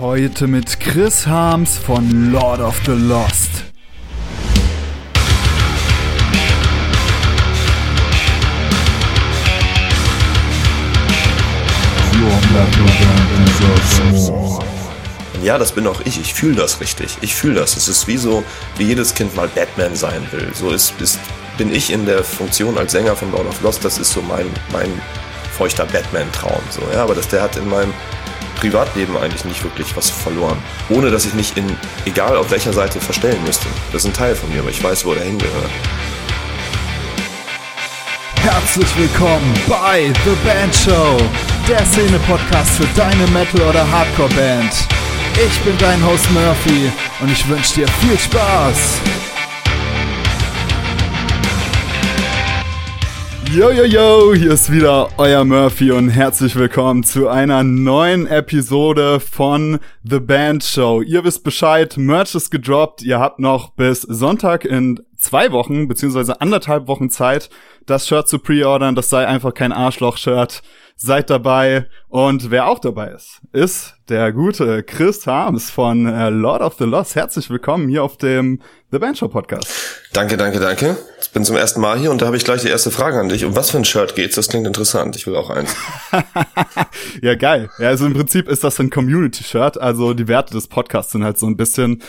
Heute mit Chris Harms von Lord of the Lost. Ja, das bin auch ich. Ich fühle das richtig. Ich fühle das. Es ist wie so, wie jedes Kind mal Batman sein will. So ist, ist, bin ich in der Funktion als Sänger von Lord of Lost. Das ist so mein, mein feuchter Batman-Traum. So, ja, aber das, der hat in meinem Privatleben eigentlich nicht wirklich was verloren. Ohne dass ich mich in, egal auf welcher Seite, verstellen müsste. Das ist ein Teil von mir, aber ich weiß, wo er hingehört. Herzlich willkommen bei The Band Show, der Szene-Podcast für deine Metal- oder Hardcore-Band. Ich bin dein Host Murphy und ich wünsche dir viel Spaß. Yo, yo, yo, hier ist wieder euer Murphy und herzlich willkommen zu einer neuen Episode von The Band Show. Ihr wisst Bescheid, Merch ist gedroppt, ihr habt noch bis Sonntag in zwei Wochen, beziehungsweise anderthalb Wochen Zeit, das Shirt zu preordern. Das sei einfach kein Arschloch-Shirt. Seid dabei. Und wer auch dabei ist, ist der gute Chris Harms von äh, Lord of the Lost. Herzlich willkommen hier auf dem The Band Show Podcast. Danke, danke, danke. Ich bin zum ersten Mal hier und da habe ich gleich die erste Frage an dich. Um was für ein Shirt geht's? Das klingt interessant. Ich will auch eins. ja, geil. Ja, also im Prinzip ist das ein Community-Shirt. Also die Werte des Podcasts sind halt so ein bisschen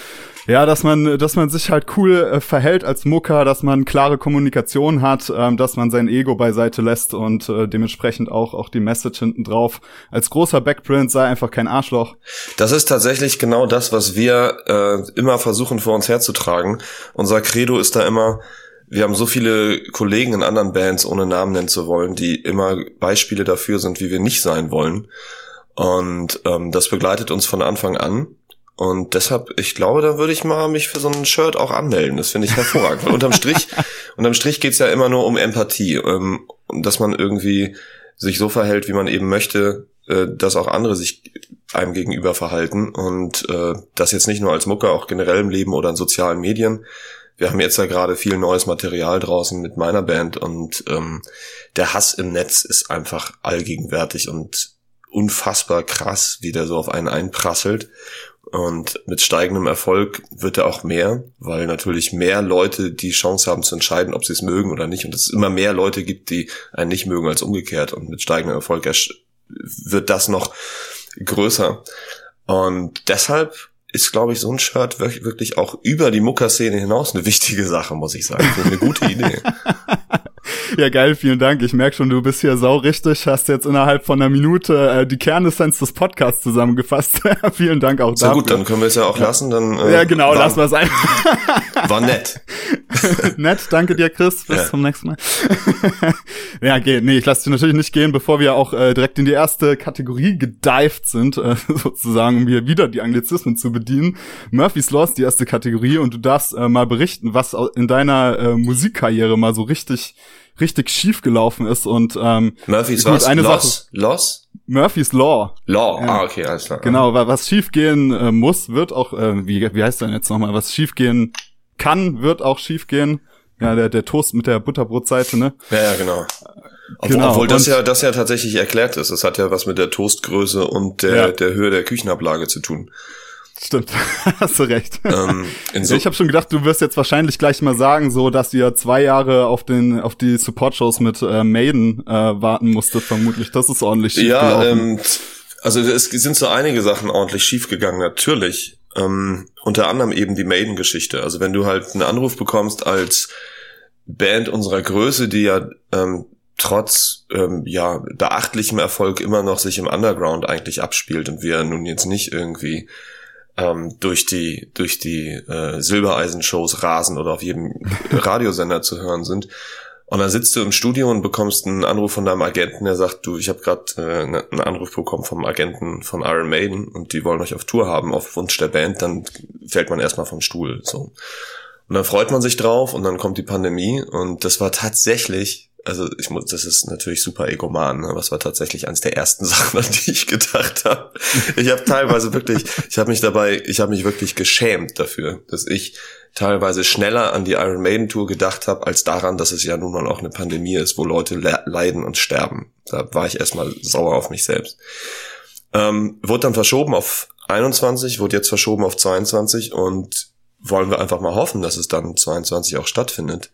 ja, dass man, dass man sich halt cool äh, verhält als Mucker, dass man klare Kommunikation hat, ähm, dass man sein Ego beiseite lässt und äh, dementsprechend auch auch die Message hinten drauf. Als großer Backprint sei einfach kein Arschloch. Das ist tatsächlich genau das, was wir äh, immer versuchen vor uns herzutragen. Unser Credo ist da immer, wir haben so viele Kollegen in anderen Bands, ohne Namen nennen zu wollen, die immer Beispiele dafür sind, wie wir nicht sein wollen. Und ähm, das begleitet uns von Anfang an. Und deshalb, ich glaube, da würde ich mal mich für so ein Shirt auch anmelden. Das finde ich hervorragend. Weil unterm Strich, unterm Strich geht's ja immer nur um Empathie. Ähm, dass man irgendwie sich so verhält, wie man eben möchte, äh, dass auch andere sich einem gegenüber verhalten. Und äh, das jetzt nicht nur als Mucker, auch generell im Leben oder in sozialen Medien. Wir haben jetzt ja gerade viel neues Material draußen mit meiner Band und ähm, der Hass im Netz ist einfach allgegenwärtig und unfassbar krass, wie der so auf einen einprasselt. Und mit steigendem Erfolg wird er auch mehr, weil natürlich mehr Leute die Chance haben zu entscheiden, ob sie es mögen oder nicht. Und es immer mehr Leute gibt, die einen nicht mögen als umgekehrt. Und mit steigendem Erfolg wird das noch größer. Und deshalb ist, glaube ich, so ein Shirt wirklich auch über die Muckerszene hinaus eine wichtige Sache, muss ich sagen. Eine gute Idee. Ja, geil, vielen Dank. Ich merke schon, du bist hier sau richtig, hast jetzt innerhalb von einer Minute äh, die Kernessenz des Podcasts zusammengefasst. vielen Dank auch Sehr dafür. gut, dann können wir es ja auch ja. lassen. Dann, äh, ja, genau, war, lassen wir es einfach. war nett. nett, danke dir, Chris. Bis ja. zum nächsten Mal. ja, geh, nee, ich lasse dich natürlich nicht gehen, bevor wir auch äh, direkt in die erste Kategorie gedived sind, äh, sozusagen, um hier wieder die Anglizismen zu bedienen. Murphy's Law ist die erste Kategorie und du darfst äh, mal berichten, was in deiner äh, Musikkarriere mal so richtig richtig schief gelaufen ist und ähm, Murphy's gut, was? Eine Loss? Sache, Loss? Murphy's Law. Law, ja. ah, okay, alles klar. Genau, was schiefgehen äh, muss, wird auch, äh, wie, wie heißt denn jetzt nochmal, was schiefgehen kann, wird auch schiefgehen. Ja, der, der Toast mit der Butterbrotseite, ne? Ja, ja, genau. Obwohl, genau. obwohl das ja, das ja tatsächlich erklärt ist. Es hat ja was mit der Toastgröße und der, ja. der Höhe der Küchenablage zu tun. Stimmt, hast du recht. Ähm, so ich habe schon gedacht, du wirst jetzt wahrscheinlich gleich mal sagen, so dass ihr zwei Jahre auf den auf die Support-Shows mit äh, Maiden äh, warten musstet, vermutlich. Das ist ordentlich schief Ja, ähm, also es sind so einige Sachen ordentlich schief gegangen, natürlich. Ähm, unter anderem eben die Maiden-Geschichte. Also wenn du halt einen Anruf bekommst als Band unserer Größe, die ja ähm, trotz ähm, ja beachtlichem Erfolg immer noch sich im Underground eigentlich abspielt und wir nun jetzt nicht irgendwie ähm, durch die durch die äh, Silbereisen-Shows rasen oder auf jedem Radiosender zu hören sind. Und dann sitzt du im Studio und bekommst einen Anruf von deinem Agenten, der sagt, du, ich habe gerade äh, ne, einen Anruf bekommen vom Agenten von Iron Maiden und die wollen euch auf Tour haben, auf Wunsch der Band, dann fällt man erstmal vom Stuhl. So. Und dann freut man sich drauf und dann kommt die Pandemie und das war tatsächlich also ich muss, das ist natürlich super egoman, ne? aber es war tatsächlich eines der ersten Sachen, an die ich gedacht habe. Ich habe teilweise wirklich, ich habe mich dabei, ich habe mich wirklich geschämt dafür, dass ich teilweise schneller an die Iron Maiden Tour gedacht habe, als daran, dass es ja nun mal auch eine Pandemie ist, wo Leute le leiden und sterben. Da war ich erstmal sauer auf mich selbst. Ähm, wurde dann verschoben auf 21, wurde jetzt verschoben auf 22 und wollen wir einfach mal hoffen, dass es dann 22 auch stattfindet.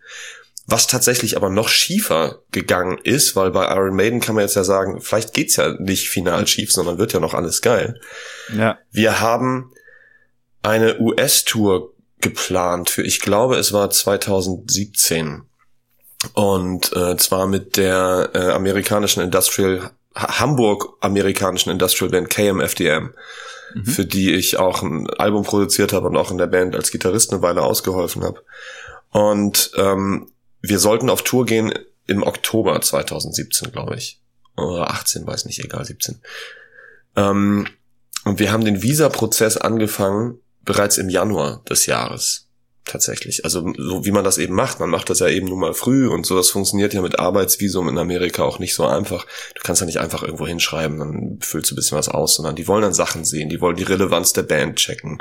Was tatsächlich aber noch schiefer gegangen ist, weil bei Iron Maiden kann man jetzt ja sagen, vielleicht geht's ja nicht final schief, sondern wird ja noch alles geil. Ja. Wir haben eine US-Tour geplant für, ich glaube, es war 2017. Und äh, zwar mit der äh, amerikanischen Industrial, Hamburg-amerikanischen Industrial Band KMFDM, mhm. für die ich auch ein Album produziert habe und auch in der Band als Gitarrist eine Weile ausgeholfen habe. Und ähm, wir sollten auf Tour gehen im Oktober 2017, glaube ich. Oder 18, weiß nicht, egal, 17. Ähm, und wir haben den Visa-Prozess angefangen bereits im Januar des Jahres tatsächlich. Also so wie man das eben macht. Man macht das ja eben nur mal früh und sowas funktioniert ja mit Arbeitsvisum in Amerika auch nicht so einfach. Du kannst ja nicht einfach irgendwo hinschreiben, dann füllst du ein bisschen was aus, sondern die wollen dann Sachen sehen, die wollen die Relevanz der Band checken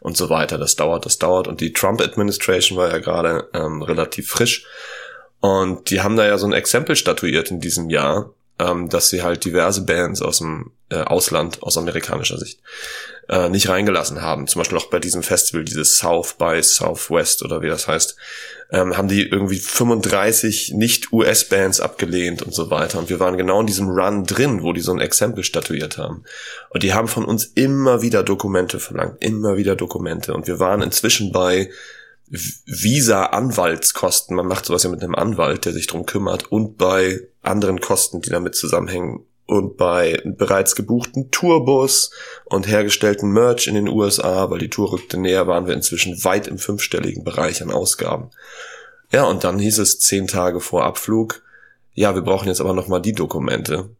und so weiter. Das dauert, das dauert. Und die Trump-Administration war ja gerade ähm, relativ frisch. Und die haben da ja so ein Exempel statuiert in diesem Jahr, ähm, dass sie halt diverse Bands aus dem äh, Ausland, aus amerikanischer Sicht, äh, nicht reingelassen haben. Zum Beispiel auch bei diesem Festival, dieses South by Southwest oder wie das heißt, ähm, haben die irgendwie 35 Nicht-US-Bands abgelehnt und so weiter. Und wir waren genau in diesem Run drin, wo die so ein Exempel statuiert haben. Und die haben von uns immer wieder Dokumente verlangt, immer wieder Dokumente. Und wir waren inzwischen bei Visa-Anwaltskosten, man macht sowas ja mit einem Anwalt, der sich drum kümmert, und bei anderen Kosten, die damit zusammenhängen, und bei bereits gebuchten Tourbus und hergestellten Merch in den USA, weil die Tour rückte näher, waren wir inzwischen weit im fünfstelligen Bereich an Ausgaben. Ja, und dann hieß es zehn Tage vor Abflug, ja, wir brauchen jetzt aber nochmal die Dokumente.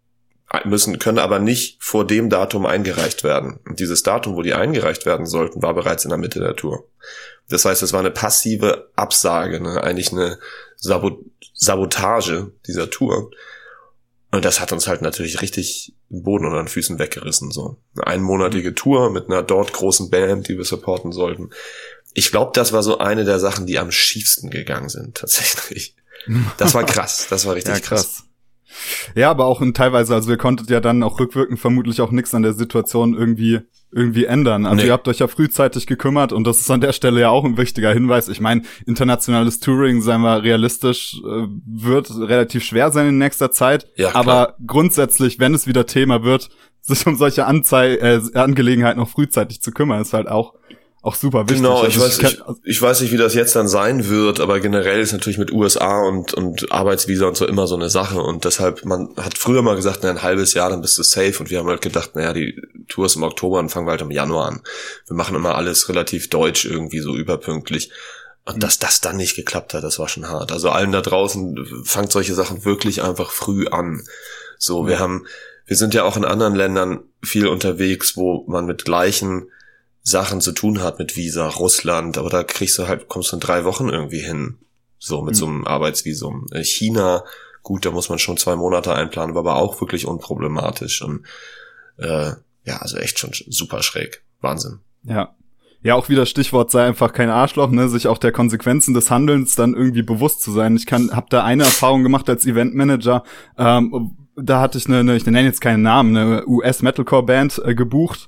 Müssen, können aber nicht vor dem Datum eingereicht werden. Und dieses Datum, wo die eingereicht werden sollten, war bereits in der Mitte der Tour. Das heißt, es war eine passive Absage, ne? eigentlich eine Sabotage dieser Tour. Und das hat uns halt natürlich richtig den Boden unter den Füßen weggerissen. So eine einmonatige Tour mit einer dort großen Band, die wir supporten sollten. Ich glaube, das war so eine der Sachen, die am schiefsten gegangen sind, tatsächlich. Das war krass. Das war richtig ja, krass. krass. Ja, aber auch in teilweise, also ihr konntet ja dann auch rückwirkend vermutlich auch nichts an der Situation irgendwie irgendwie ändern. Also nee. ihr habt euch ja frühzeitig gekümmert und das ist an der Stelle ja auch ein wichtiger Hinweis. Ich meine, internationales Touring, seien wir realistisch, äh, wird relativ schwer sein in nächster Zeit. Ja, aber grundsätzlich, wenn es wieder Thema wird, sich um solche Anzei äh, Angelegenheiten noch frühzeitig zu kümmern, ist halt auch auch super wichtig. Genau, ich, also weiß, ich, ich, weiß nicht, wie das jetzt dann sein wird, aber generell ist natürlich mit USA und, und Arbeitsvisa und so immer so eine Sache und deshalb, man hat früher mal gesagt, na, ein halbes Jahr, dann bist du safe und wir haben halt gedacht, naja, die Tour ist im Oktober und fangen wir halt im Januar an. Wir machen immer alles relativ deutsch irgendwie so überpünktlich. Und dass das dann nicht geklappt hat, das war schon hart. Also allen da draußen fangt solche Sachen wirklich einfach früh an. So, wir haben, wir sind ja auch in anderen Ländern viel unterwegs, wo man mit gleichen Sachen zu tun hat mit Visa, Russland, aber da kriegst du halt, kommst du in drei Wochen irgendwie hin. So mit mhm. so einem Arbeitsvisum. Äh, China, gut, da muss man schon zwei Monate einplanen, war aber auch wirklich unproblematisch. Und äh, ja, also echt schon super schräg. Wahnsinn. Ja. Ja, auch wieder Stichwort sei einfach kein Arschloch, ne, sich auch der Konsequenzen des Handelns dann irgendwie bewusst zu sein. Ich kann, habe da eine Erfahrung gemacht als Eventmanager, ähm, da hatte ich eine, eine ich nenne jetzt keinen Namen, eine US-Metalcore-Band äh, gebucht.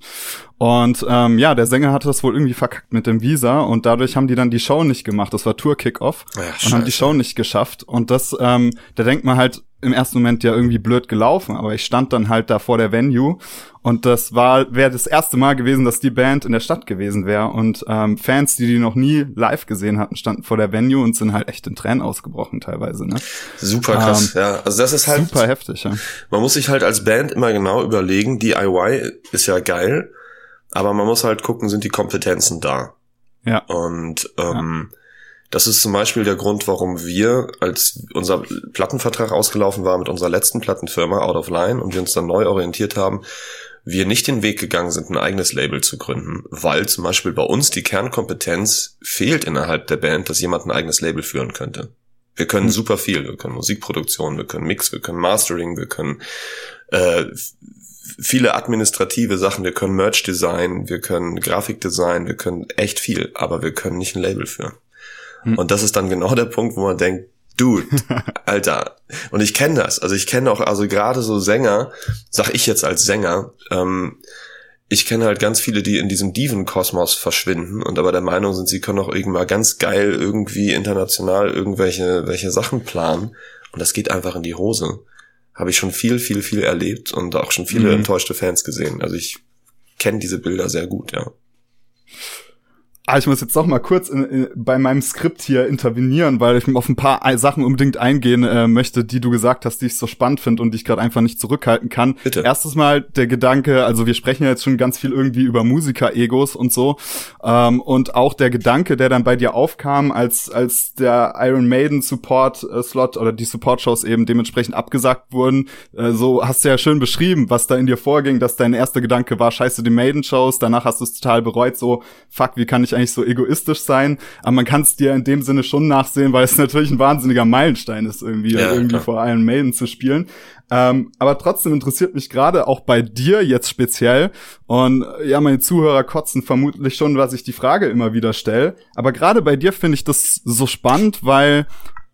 Und ähm, ja, der Sänger hatte das wohl irgendwie verkackt mit dem Visa und dadurch haben die dann die Show nicht gemacht. Das war Tour-Kickoff ja, und haben die Show nicht geschafft. Und das, ähm, da denkt man halt im ersten Moment ja irgendwie blöd gelaufen, aber ich stand dann halt da vor der Venue und das war wäre das erste Mal gewesen, dass die Band in der Stadt gewesen wäre und ähm, Fans, die die noch nie live gesehen hatten, standen vor der Venue und sind halt echt in Tränen ausgebrochen teilweise. Ne? Super krass, ähm, ja. Also das ist halt super heftig. Ja. Man muss sich halt als Band immer genau überlegen. DIY ist ja geil, aber man muss halt gucken, sind die Kompetenzen da. Ja. Und ähm, ja das ist zum Beispiel der Grund, warum wir, als unser Plattenvertrag ausgelaufen war mit unserer letzten Plattenfirma Out of Line und wir uns dann neu orientiert haben, wir nicht den Weg gegangen sind, ein eigenes Label zu gründen, weil zum Beispiel bei uns die Kernkompetenz fehlt innerhalb der Band, dass jemand ein eigenes Label führen könnte. Wir können mhm. super viel. Wir können Musikproduktion, wir können Mix, wir können Mastering, wir können äh, viele administrative Sachen. Wir können Merch-Design, wir können Grafikdesign, wir können echt viel, aber wir können nicht ein Label führen. Hm. Und das ist dann genau der Punkt, wo man denkt, Dude, Alter. Und ich kenne das. Also ich kenne auch, also gerade so Sänger, sag ich jetzt als Sänger, ähm, ich kenne halt ganz viele, die in diesem Diven-Kosmos verschwinden und aber der Meinung sind, sie können auch irgendwann ganz geil irgendwie international irgendwelche welche Sachen planen und das geht einfach in die Hose. Habe ich schon viel, viel, viel erlebt und auch schon viele mhm. enttäuschte Fans gesehen. Also ich kenne diese Bilder sehr gut, ja. Ah, ich muss jetzt doch mal kurz in, in, bei meinem Skript hier intervenieren, weil ich auf ein paar Sachen unbedingt eingehen äh, möchte, die du gesagt hast, die ich so spannend finde und die ich gerade einfach nicht zurückhalten kann. Bitte. Erstes Mal der Gedanke, also wir sprechen ja jetzt schon ganz viel irgendwie über Musiker-Egos und so. Ähm, und auch der Gedanke, der dann bei dir aufkam, als, als der Iron Maiden Support-Slot oder die Support-Shows eben dementsprechend abgesagt wurden, äh, so hast du ja schön beschrieben, was da in dir vorging, dass dein erster Gedanke war, scheiße, die Maiden-Shows, danach hast du es total bereut, so, fuck, wie kann ich eigentlich so egoistisch sein, aber man kann es dir in dem Sinne schon nachsehen, weil es natürlich ein wahnsinniger Meilenstein ist, irgendwie, ja, irgendwie klar. vor allen Maiden zu spielen. Ähm, aber trotzdem interessiert mich gerade auch bei dir jetzt speziell. Und ja, meine Zuhörer kotzen vermutlich schon, was ich die Frage immer wieder stelle. Aber gerade bei dir finde ich das so spannend, weil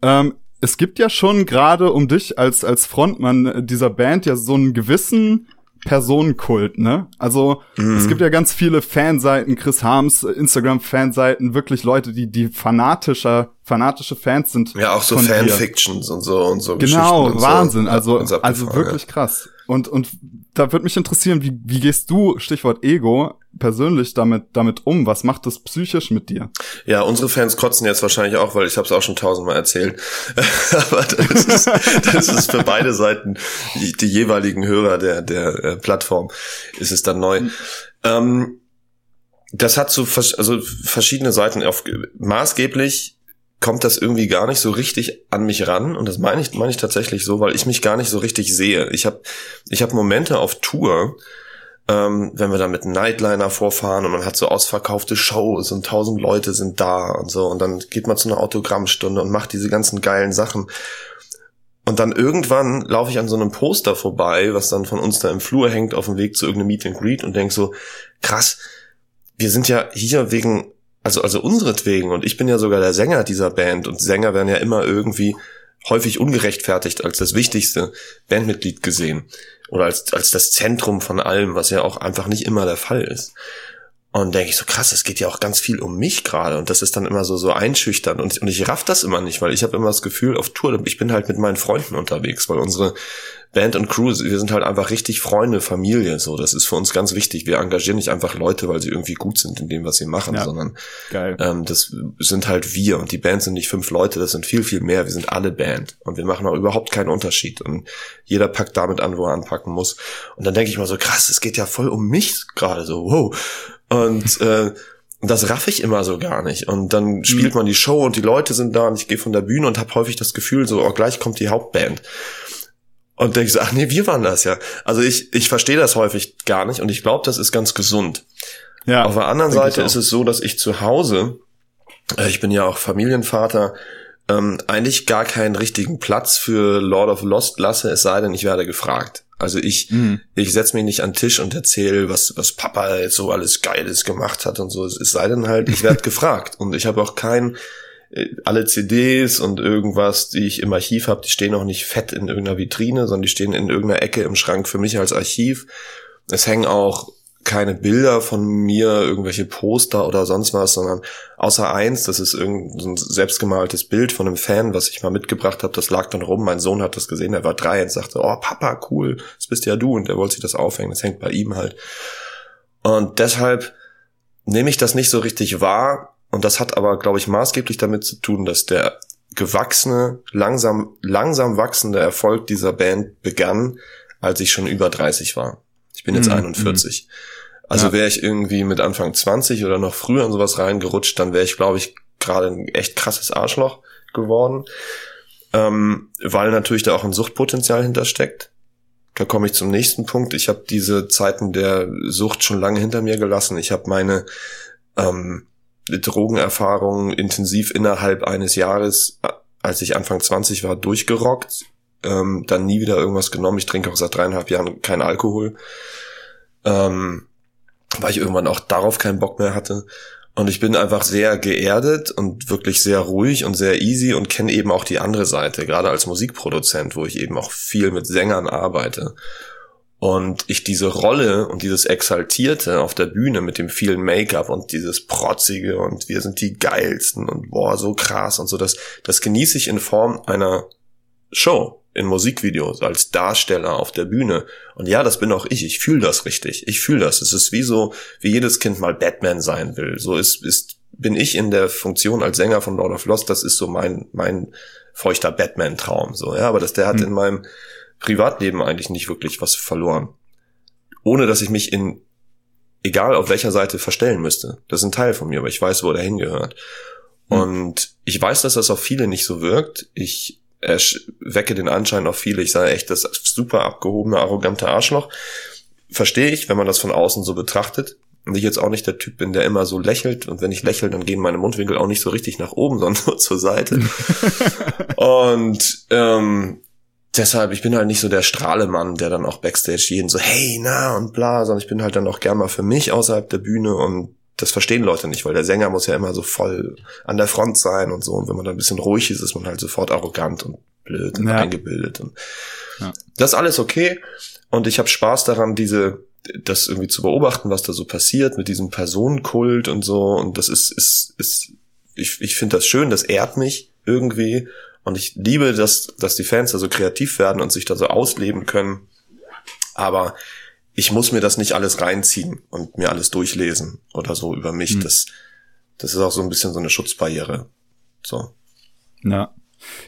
ähm, es gibt ja schon gerade um dich als als Frontmann dieser Band ja so einen gewissen Personenkult, ne? Also mhm. es gibt ja ganz viele Fanseiten, Chris Harms Instagram-Fanseiten, wirklich Leute, die die fanatischer, fanatische Fans sind. Ja, auch so Fanfictions und so und so. Genau, Wahnsinn. So. Also also wirklich krass. Und und da würde mich interessieren, wie wie gehst du Stichwort Ego persönlich damit damit um? Was macht das psychisch mit dir? Ja, unsere Fans kotzen jetzt wahrscheinlich auch, weil ich habe es auch schon tausendmal erzählt. Aber das ist, das ist für beide Seiten die, die jeweiligen Hörer der der äh, Plattform ist es dann neu. Mhm. Ähm, das hat so also verschiedene Seiten auf maßgeblich kommt das irgendwie gar nicht so richtig an mich ran und das meine ich meine ich tatsächlich so, weil ich mich gar nicht so richtig sehe. Ich habe ich habe Momente auf Tour, ähm, wenn wir da mit Nightliner vorfahren und man hat so ausverkaufte Shows und tausend Leute sind da und so und dann geht man zu einer Autogrammstunde und macht diese ganzen geilen Sachen. Und dann irgendwann laufe ich an so einem Poster vorbei, was dann von uns da im Flur hängt, auf dem Weg zu irgendeinem Meet and Greet und denk so, krass, wir sind ja hier wegen, also, also unseretwegen und ich bin ja sogar der Sänger dieser Band und Sänger werden ja immer irgendwie häufig ungerechtfertigt als das wichtigste Bandmitglied gesehen oder als, als das Zentrum von allem, was ja auch einfach nicht immer der Fall ist. Und denke ich so, krass, es geht ja auch ganz viel um mich gerade. Und das ist dann immer so, so einschüchternd. Und, und ich raff das immer nicht, weil ich habe immer das Gefühl, auf Tour, ich bin halt mit meinen Freunden unterwegs, weil unsere Band und Crew, wir sind halt einfach richtig Freunde, Familie, so. Das ist für uns ganz wichtig. Wir engagieren nicht einfach Leute, weil sie irgendwie gut sind in dem, was sie machen, ja. sondern ähm, das sind halt wir. Und die Band sind nicht fünf Leute, das sind viel, viel mehr. Wir sind alle Band. Und wir machen auch überhaupt keinen Unterschied. Und jeder packt damit an, wo er anpacken muss. Und dann denke ich mal so, krass, es geht ja voll um mich gerade so, wow. Und äh, das raff ich immer so gar nicht. Und dann spielt mhm. man die Show und die Leute sind da und ich gehe von der Bühne und habe häufig das Gefühl, so, oh, gleich kommt die Hauptband. Und denke so, ach nee, wir waren das ja. Also ich, ich verstehe das häufig gar nicht und ich glaube, das ist ganz gesund. Ja, Auf der anderen Seite ist es so, dass ich zu Hause, äh, ich bin ja auch Familienvater, ähm, eigentlich gar keinen richtigen Platz für Lord of Lost lasse, es sei denn, ich werde gefragt. Also ich, mhm. ich setze mich nicht an den Tisch und erzähle, was, was Papa jetzt so alles Geiles gemacht hat und so. Es sei denn halt, ich werde gefragt. Und ich habe auch kein, äh, alle CDs und irgendwas, die ich im Archiv habe, die stehen auch nicht fett in irgendeiner Vitrine, sondern die stehen in irgendeiner Ecke im Schrank für mich als Archiv. Es hängen auch keine Bilder von mir, irgendwelche Poster oder sonst was, sondern außer eins, das ist irgendein selbstgemaltes Bild von einem Fan, was ich mal mitgebracht habe, das lag dann rum, mein Sohn hat das gesehen, er war drei und sagte, oh Papa, cool, das bist ja du und er wollte sich das aufhängen, das hängt bei ihm halt. Und deshalb nehme ich das nicht so richtig wahr und das hat aber, glaube ich, maßgeblich damit zu tun, dass der gewachsene, langsam, langsam wachsende Erfolg dieser Band begann, als ich schon über 30 war. Ich bin jetzt mhm. 41. Also ja. wäre ich irgendwie mit Anfang 20 oder noch früher in sowas reingerutscht, dann wäre ich, glaube ich, gerade ein echt krasses Arschloch geworden. Ähm, weil natürlich da auch ein Suchtpotenzial hintersteckt. Da komme ich zum nächsten Punkt. Ich habe diese Zeiten der Sucht schon lange hinter mir gelassen. Ich habe meine ähm, Drogenerfahrung intensiv innerhalb eines Jahres, als ich Anfang 20 war, durchgerockt ähm, dann nie wieder irgendwas genommen. Ich trinke auch seit dreieinhalb Jahren keinen Alkohol, ähm, weil ich irgendwann auch darauf keinen Bock mehr hatte. Und ich bin einfach sehr geerdet und wirklich sehr ruhig und sehr easy und kenne eben auch die andere Seite, gerade als Musikproduzent, wo ich eben auch viel mit Sängern arbeite. Und ich diese Rolle und dieses Exaltierte auf der Bühne mit dem vielen Make-up und dieses Protzige und wir sind die geilsten und boah, so krass und so, das, das genieße ich in Form einer Show in Musikvideos als Darsteller auf der Bühne. Und ja, das bin auch ich. Ich fühle das richtig. Ich fühle das. Es ist wie so, wie jedes Kind mal Batman sein will. So ist, ist, bin ich in der Funktion als Sänger von Lord of Lost. Das ist so mein, mein feuchter Batman-Traum. So, ja, aber das, der hat mhm. in meinem Privatleben eigentlich nicht wirklich was verloren. Ohne dass ich mich in, egal auf welcher Seite, verstellen müsste. Das ist ein Teil von mir, aber ich weiß, wo der hingehört. Mhm. Und ich weiß, dass das auf viele nicht so wirkt. Ich wecke den Anschein auf viele, ich sage echt, das super abgehobene, arrogante Arschloch. Verstehe ich, wenn man das von außen so betrachtet. Und ich jetzt auch nicht der Typ bin, der immer so lächelt. Und wenn ich lächle, dann gehen meine Mundwinkel auch nicht so richtig nach oben, sondern nur zur Seite. und ähm, deshalb, ich bin halt nicht so der Strahlemann, der dann auch Backstage jeden so, hey, na und bla, sondern ich bin halt dann auch gern mal für mich außerhalb der Bühne und das verstehen Leute nicht, weil der Sänger muss ja immer so voll an der Front sein und so. Und wenn man da ein bisschen ruhig ist, ist man halt sofort arrogant und blöd und ja. eingebildet. Und ja. Das ist alles okay. Und ich habe Spaß daran, diese, das irgendwie zu beobachten, was da so passiert mit diesem Personenkult und so. Und das ist, ist, ist, ich, ich finde das schön, das ehrt mich irgendwie. Und ich liebe, dass, dass die Fans da so kreativ werden und sich da so ausleben können. Aber ich muss mir das nicht alles reinziehen und mir alles durchlesen oder so über mich. Mhm. Das, das ist auch so ein bisschen so eine Schutzbarriere. So. Ja.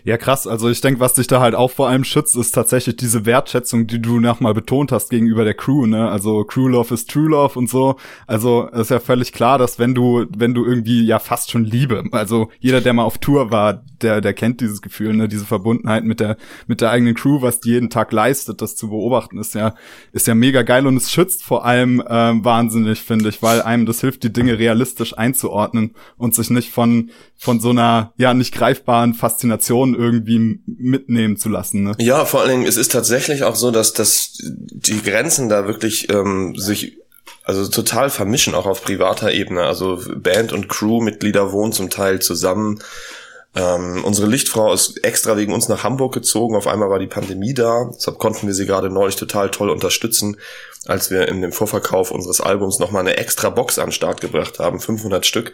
Ja, krass. Also ich denke, was dich da halt auch vor allem schützt, ist tatsächlich diese Wertschätzung, die du nochmal betont hast gegenüber der Crew, ne? Also Crew Love ist True Love und so. Also ist ja völlig klar, dass wenn du, wenn du irgendwie ja fast schon Liebe, also jeder, der mal auf Tour war, der, der kennt dieses Gefühl, ne? Diese Verbundenheit mit der, mit der eigenen Crew, was die jeden Tag leistet, das zu beobachten, ist ja, ist ja mega geil und es schützt vor allem ähm, wahnsinnig, finde ich, weil einem das hilft, die Dinge realistisch einzuordnen und sich nicht von, von so einer, ja, nicht greifbaren Faszination Informationen irgendwie mitnehmen zu lassen. Ne? Ja, vor allen Dingen, es ist tatsächlich auch so, dass, dass die Grenzen da wirklich ähm, sich also total vermischen, auch auf privater Ebene. Also Band und Crewmitglieder wohnen zum Teil zusammen. Ähm, unsere Lichtfrau ist extra wegen uns nach Hamburg gezogen. Auf einmal war die Pandemie da. Deshalb konnten wir sie gerade neulich total toll unterstützen, als wir in dem Vorverkauf unseres Albums nochmal eine extra Box an den Start gebracht haben. 500 Stück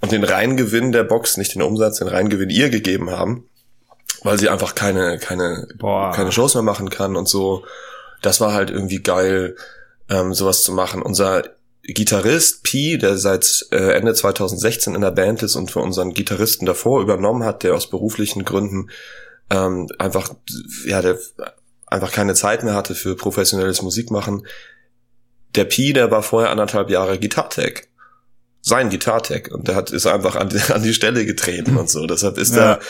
und den Reingewinn der Box, nicht den Umsatz, den Reingewinn ihr gegeben haben, weil sie einfach keine, keine, Boah. keine Shows mehr machen kann und so. Das war halt irgendwie geil, ähm, sowas zu machen. Unser Gitarrist Pi, der seit äh, Ende 2016 in der Band ist und für unseren Gitarristen davor übernommen hat, der aus beruflichen Gründen ähm, einfach, ja, der einfach keine Zeit mehr hatte für professionelles Musikmachen. Der Pi, der war vorher anderthalb Jahre Gitartech sein Gitartech und der hat ist einfach an die, an die Stelle getreten und so. Deshalb ist ja.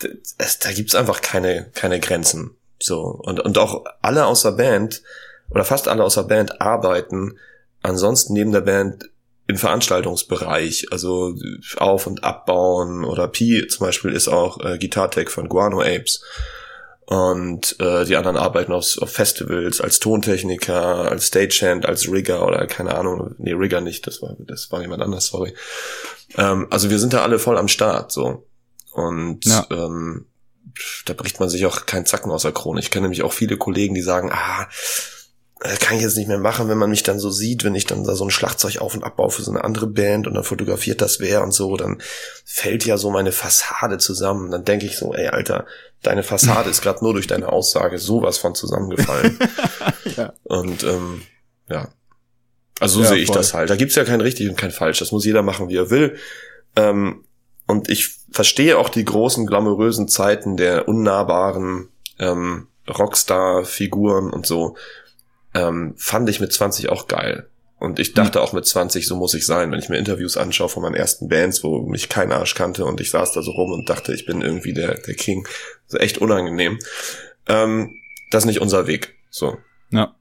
da es, da gibt's einfach keine keine Grenzen. So und und auch alle außer Band oder fast alle außer Band arbeiten ansonsten neben der Band im Veranstaltungsbereich, also auf und abbauen oder Pi zum Beispiel ist auch äh, Gitartech von Guano Apes und äh, die anderen arbeiten auf, auf Festivals als Tontechniker, als Stagehand, als Rigger oder keine Ahnung, nee, Rigger nicht, das war das war jemand anders, sorry. Ähm, also wir sind da alle voll am Start so und ja. ähm, da bricht man sich auch keinen Zacken aus der Krone. Ich kenne nämlich auch viele Kollegen, die sagen, ah, das kann ich jetzt nicht mehr machen, wenn man mich dann so sieht, wenn ich dann da so ein Schlagzeug auf und abbaue für so eine andere Band und dann fotografiert das wer und so, dann fällt ja so meine Fassade zusammen. Dann denke ich so, ey, Alter, deine Fassade ist gerade nur durch deine Aussage sowas von zusammengefallen. ja. Und ähm, ja. Also so ja, sehe ich voll. das halt. Da gibt's ja kein richtig und kein falsch. Das muss jeder machen, wie er will. Ähm, und ich verstehe auch die großen glamourösen Zeiten der unnahbaren ähm, Rockstar-Figuren und so ähm, fand ich mit 20 auch geil. Und ich dachte auch mit 20, so muss ich sein, wenn ich mir Interviews anschaue von meinen ersten Bands, wo mich kein Arsch kannte und ich saß da so rum und dachte, ich bin irgendwie der, der King. Also echt unangenehm. Ähm, das ist nicht unser Weg. So. Ja.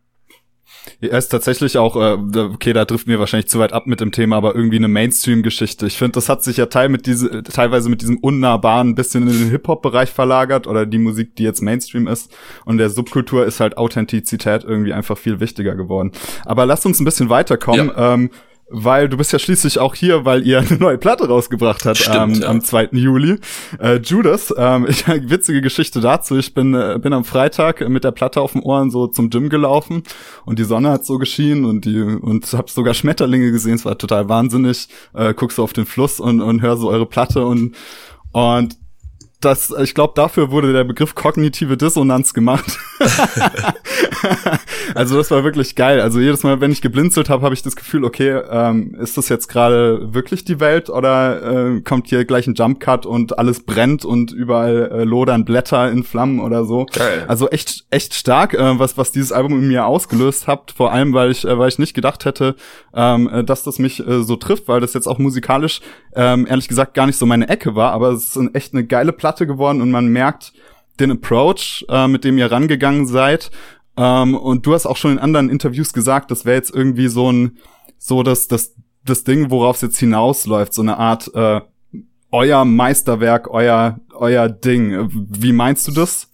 Er ist tatsächlich auch, äh, okay, da trifft mir wahrscheinlich zu weit ab mit dem Thema, aber irgendwie eine Mainstream-Geschichte. Ich finde, das hat sich ja teil mit diese, teilweise mit diesem unnahbaren bisschen in den Hip-Hop-Bereich verlagert oder die Musik, die jetzt Mainstream ist. Und der Subkultur ist halt Authentizität irgendwie einfach viel wichtiger geworden. Aber lasst uns ein bisschen weiterkommen. Ja. Ähm, weil du bist ja schließlich auch hier, weil ihr eine neue Platte rausgebracht habt Stimmt, ähm, ja. am 2. Juli. Äh, Judas, ähm, ich, witzige Geschichte dazu. Ich bin, äh, bin am Freitag mit der Platte auf den Ohren so zum Gym gelaufen und die Sonne hat so geschienen und die und hab sogar Schmetterlinge gesehen. Es war total wahnsinnig. Äh, guckst so auf den Fluss und, und hör so eure Platte und und das, ich glaube, dafür wurde der Begriff kognitive Dissonanz gemacht. also das war wirklich geil. Also jedes Mal, wenn ich geblinzelt habe, habe ich das Gefühl, okay, ähm, ist das jetzt gerade wirklich die Welt oder äh, kommt hier gleich ein Jump Cut und alles brennt und überall äh, lodern Blätter in Flammen oder so. Geil. Also echt, echt stark, äh, was was dieses Album in mir ausgelöst hat. Vor allem, weil ich, äh, weil ich nicht gedacht hätte, ähm, äh, dass das mich äh, so trifft, weil das jetzt auch musikalisch ähm, ehrlich gesagt gar nicht so meine Ecke war. Aber es ist ein, echt eine geile Platte geworden und man merkt den Approach, äh, mit dem ihr rangegangen seid. Ähm, und du hast auch schon in anderen Interviews gesagt, das wäre jetzt irgendwie so ein, so das, das, das Ding, worauf es jetzt hinausläuft, so eine Art äh, euer Meisterwerk, euer, euer Ding. Wie meinst du das?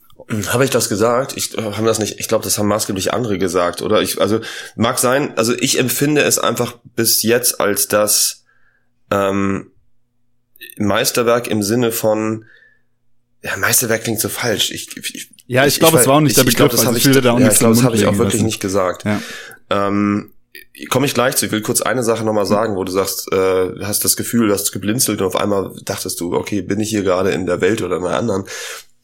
Habe ich das gesagt? Ich äh, haben das nicht. Ich glaube, das haben maßgeblich andere gesagt, oder? Ich also mag sein. Also ich empfinde es einfach bis jetzt als das ähm, Meisterwerk im Sinne von ja, Meisterwerk klingt so falsch. Ich, ich, Ja, ich glaube, es war auch nicht der ich, ich glaub, Begriff, das also habe ich ich, da auch ja, ich glaube, den das habe Mund ich auch wirklich lassen. nicht gesagt. Ja. Ähm, komme ich gleich zu. Ich will kurz eine Sache nochmal sagen, wo du sagst, äh, hast das Gefühl, du hast geblinzelt und auf einmal dachtest du, okay, bin ich hier gerade in der Welt oder in einer anderen.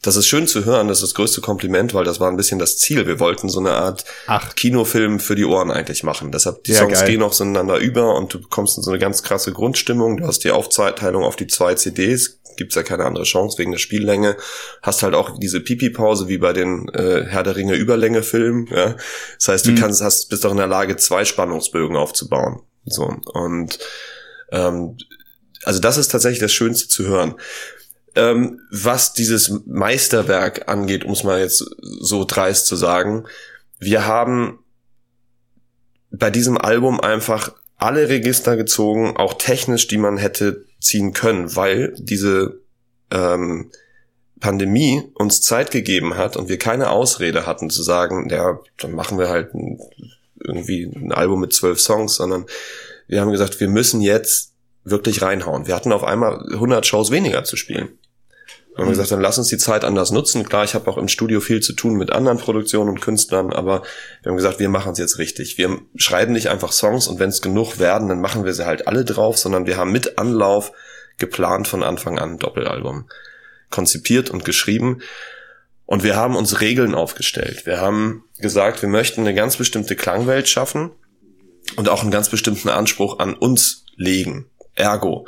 Das ist schön zu hören, das ist das größte Kompliment, weil das war ein bisschen das Ziel. Wir wollten so eine Art Ach. Kinofilm für die Ohren eigentlich machen. Deshalb, die Ja, Songs geil. gehen auch so ineinander über und du kommst in so eine ganz krasse Grundstimmung. Du hast die Aufteilung auf die zwei CDs, gibt's ja keine andere Chance wegen der Spiellänge. Hast halt auch diese Pipi-Pause wie bei den äh, Herr der Ringe Überlänge-Filmen. Ja? Das heißt, du Mhm. kannst, hast, bist auch in der Lage, zwei Spannungsbögen aufzubauen. So und ähm, also das ist tatsächlich das Schönste zu hören. Ähm, was dieses Meisterwerk angeht, um es mal jetzt so dreist zu sagen, wir haben bei diesem Album einfach alle Register gezogen, auch technisch, die man hätte ziehen können, weil diese ähm, Pandemie uns Zeit gegeben hat und wir keine Ausrede hatten zu sagen, ja, dann machen wir halt ein, irgendwie ein Album mit zwölf Songs, sondern wir haben gesagt, wir müssen jetzt wirklich reinhauen. Wir hatten auf einmal 100 Shows weniger zu spielen. Wir haben gesagt, dann lass uns die Zeit anders nutzen. Klar, ich habe auch im Studio viel zu tun mit anderen Produktionen und Künstlern, aber wir haben gesagt, wir machen es jetzt richtig. Wir schreiben nicht einfach Songs und wenn es genug werden, dann machen wir sie halt alle drauf, sondern wir haben mit Anlauf geplant von Anfang an ein Doppelalbum. Konzipiert und geschrieben. Und wir haben uns Regeln aufgestellt. Wir haben gesagt, wir möchten eine ganz bestimmte Klangwelt schaffen und auch einen ganz bestimmten Anspruch an uns legen. Ergo,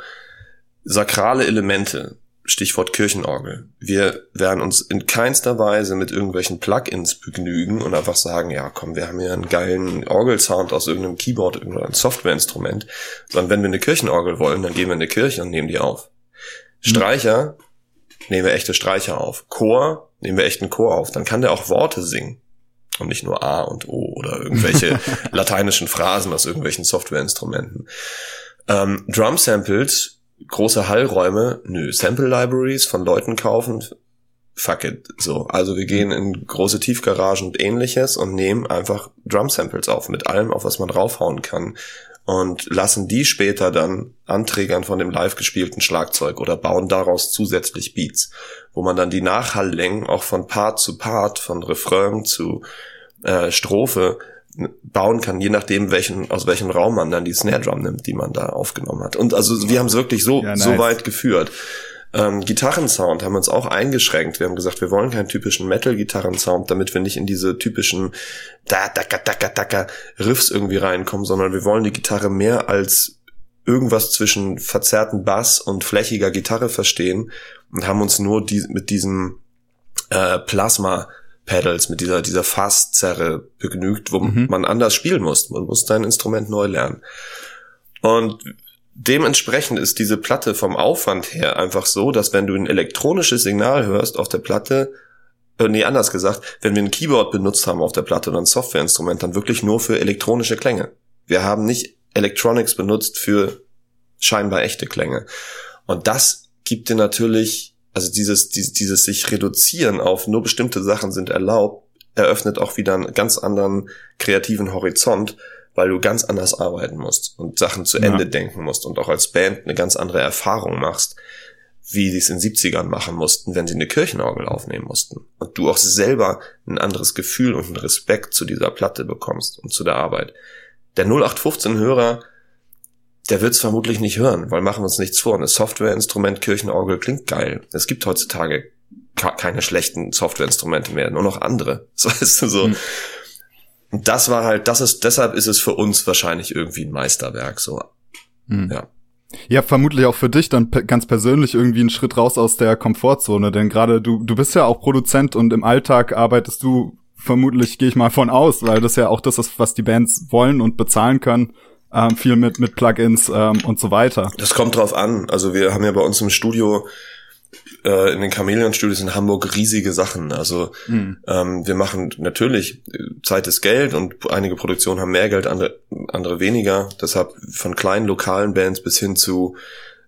sakrale Elemente, Stichwort Kirchenorgel. Wir werden uns in keinster Weise mit irgendwelchen Plugins begnügen und einfach sagen, ja komm, wir haben hier einen geilen Orgelsound aus irgendeinem Keyboard oder ein Softwareinstrument. Sondern wenn wir eine Kirchenorgel wollen, dann gehen wir in eine Kirche und nehmen die auf. Streicher nehmen wir echte Streicher auf. Chor nehmen wir echten Chor auf. Dann kann der auch Worte singen. Und nicht nur A und O oder irgendwelche lateinischen Phrasen aus irgendwelchen Softwareinstrumenten. Ähm, Drum Samples, große Hallräume, nö. Sample Libraries von Leuten kaufen, fuck it. So, also wir gehen in große Tiefgaragen und ähnliches und nehmen einfach Drum Samples auf mit allem, auf was man draufhauen kann und lassen die später dann anträgern von dem live gespielten Schlagzeug oder bauen daraus zusätzlich Beats, wo man dann die Nachhalllängen auch von Part zu Part, von Refrain zu äh, Strophe bauen kann, je nachdem, welchen, aus welchem Raum man dann die Snare Drum nimmt, die man da aufgenommen hat. Und also wir haben es wirklich so, Ja, nice. so weit geführt. Ähm, Gitarrensound haben wir uns auch eingeschränkt. Wir haben gesagt, wir wollen keinen typischen Metal-Gitarrensound, damit wir nicht in diese typischen da daka daka daka Riffs irgendwie reinkommen, sondern wir wollen die Gitarre mehr als irgendwas zwischen verzerrten Bass und flächiger Gitarre verstehen und haben uns nur die, mit diesem äh, Plasma Pedals, mit dieser, dieser Fasszerre begnügt, wo Mhm. man anders spielen muss. Man muss sein Instrument neu lernen. Und dementsprechend ist diese Platte vom Aufwand her einfach so, dass wenn du ein elektronisches Signal hörst auf der Platte, äh, nee, anders gesagt, wenn wir ein Keyboard benutzt haben auf der Platte oder ein Softwareinstrument, dann wirklich nur für elektronische Klänge. Wir haben nicht Electronics benutzt für scheinbar echte Klänge. Und das gibt dir natürlich, also dieses, dieses, dieses sich reduzieren auf nur bestimmte Sachen sind erlaubt, eröffnet auch wieder einen ganz anderen kreativen Horizont, weil du ganz anders arbeiten musst und Sachen zu Ende ja. denken musst und auch als Band eine ganz andere Erfahrung machst, wie sie es in 70ern machen mussten, wenn sie eine Kirchenorgel aufnehmen mussten. Und du auch selber ein anderes Gefühl und einen Respekt zu dieser Platte bekommst und zu der Arbeit. Der 0815-Hörer, der wird es vermutlich nicht hören, weil machen wir uns nichts vor. Ein Softwareinstrument Kirchenorgel klingt geil. Es gibt heutzutage keine schlechten Softwareinstrumente mehr, nur noch andere. So weißt du so. Mhm. Und das war halt, das ist, deshalb ist es für uns wahrscheinlich irgendwie ein Meisterwerk, so. Mhm. Ja. Ja, vermutlich auch für dich dann ganz persönlich irgendwie ein Schritt raus aus der Komfortzone, denn gerade du, du bist ja auch Produzent und im Alltag arbeitest du vermutlich, gehe ich mal von aus, weil das ja auch das ist, was die Bands wollen und bezahlen können, ähm, viel mit, mit Plugins ähm, und so weiter. Das kommt drauf an. Also wir haben ja bei uns im Studio äh, in den Chameleon Studios in Hamburg riesige Sachen. Also mhm. ähm, wir machen natürlich Zeit ist Geld und einige Produktionen haben mehr Geld, andere, andere weniger. Deshalb von kleinen lokalen Bands bis hin zu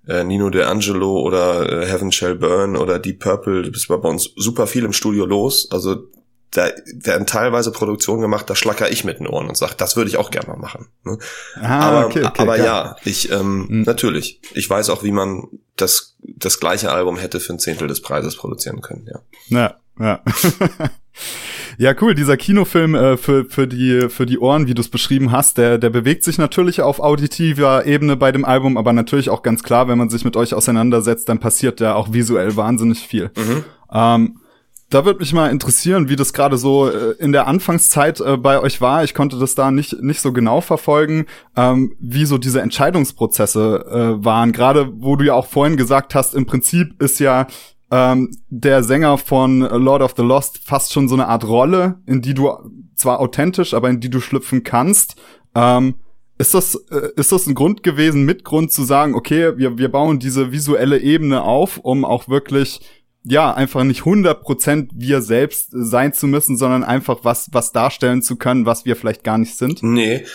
äh, Nino De Angelo oder äh, Heaven Shall Burn oder Deep Purple, das war bei uns super viel im Studio los. Also da werden teilweise Produktionen gemacht, da schlacker ich mit den Ohren und sage, das würde ich auch gerne mal machen. Ne? Ah, aber okay, okay, aber ja, ich ähm, mhm. natürlich, ich weiß auch, wie man das das gleiche Album hätte für ein Zehntel des Preises produzieren können. Ja, ja, ja. Ja, cool. Dieser Kinofilm äh, für, für, die, für die Ohren, wie du es beschrieben hast, der, der bewegt sich natürlich auf auditiver Ebene bei dem Album, aber natürlich auch ganz klar, wenn man sich mit euch auseinandersetzt, dann passiert ja auch visuell wahnsinnig viel. Mhm. Ähm, da würde mich mal interessieren, wie das gerade so äh, in der Anfangszeit äh, bei euch war. Ich konnte das da nicht nicht so genau verfolgen, ähm, wie so diese Entscheidungsprozesse äh, waren. Gerade wo du ja auch vorhin gesagt hast, im Prinzip ist ja ähm, der Sänger von Lord of the Lost fast schon so eine Art Rolle, in die du zwar authentisch, aber in die du schlüpfen kannst. Ähm, ist das, ist das ein Grund gewesen, mit Grund zu sagen, okay, wir, wir bauen diese visuelle Ebene auf, um auch wirklich ja, einfach nicht 100% wir selbst sein zu müssen, sondern einfach was, was darstellen zu können, was wir vielleicht gar nicht sind? Nee.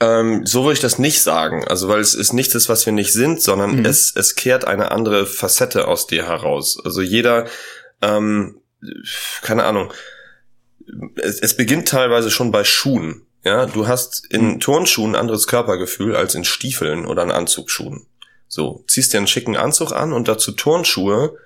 Ähm, so würde ich das nicht sagen. Also, weil es ist nicht das, was wir nicht sind, sondern mhm. es, es kehrt eine andere Facette aus dir heraus. Also jeder, ähm, keine Ahnung, es, es beginnt teilweise schon bei Schuhen. Ja, du hast in mhm. Turnschuhen ein anderes Körpergefühl als in Stiefeln oder in Anzugsschuhen. So, ziehst dir einen schicken Anzug an und dazu Turnschuhe,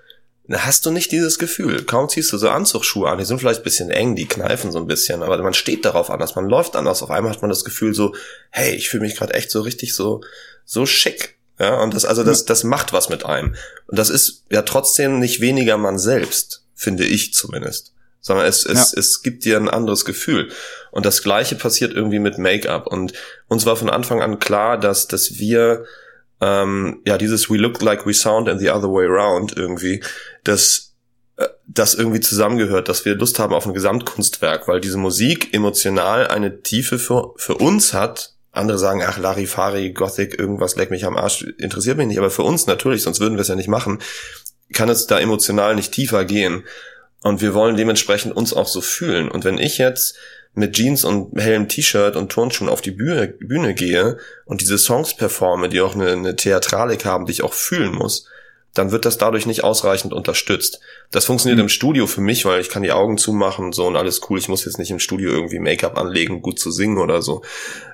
hast du nicht dieses Gefühl. Kaum ziehst du so Anzugsschuhe an, die sind vielleicht ein bisschen eng, die kneifen so ein bisschen, aber man steht darauf anders, man läuft anders. Auf einmal hat man das Gefühl so, hey, ich fühle mich gerade echt so richtig so, so schick. Ja, und das, also das, das macht was mit einem. Und das ist ja trotzdem nicht weniger man selbst, finde ich zumindest. Sondern es, es, ja. es gibt dir ein anderes Gefühl. Und das Gleiche passiert irgendwie mit Make-up. Und uns war von Anfang an klar, dass, dass wir, ähm, ja, dieses We look like we sound and the other way around irgendwie, dass äh, das irgendwie zusammengehört, dass wir Lust haben auf ein Gesamtkunstwerk, weil diese Musik emotional eine Tiefe für, für uns hat. Andere sagen, ach, Larifari, Gothic, irgendwas, leck mich am Arsch, interessiert mich nicht. Aber für uns natürlich, sonst würden wir es ja nicht machen, kann es da emotional nicht tiefer gehen. Und wir wollen dementsprechend uns auch so fühlen. Und wenn ich jetzt mit Jeans und hellem T-Shirt und Turnschuhen auf die Bühne, Bühne gehe und diese Songs performe, die auch eine, eine Theatralik haben, die ich auch fühlen muss, dann wird das dadurch nicht ausreichend unterstützt. Das funktioniert mhm. im Studio für mich, weil ich kann die Augen zumachen und so und alles cool. Ich muss jetzt nicht im Studio irgendwie Make-up anlegen, gut zu singen oder so.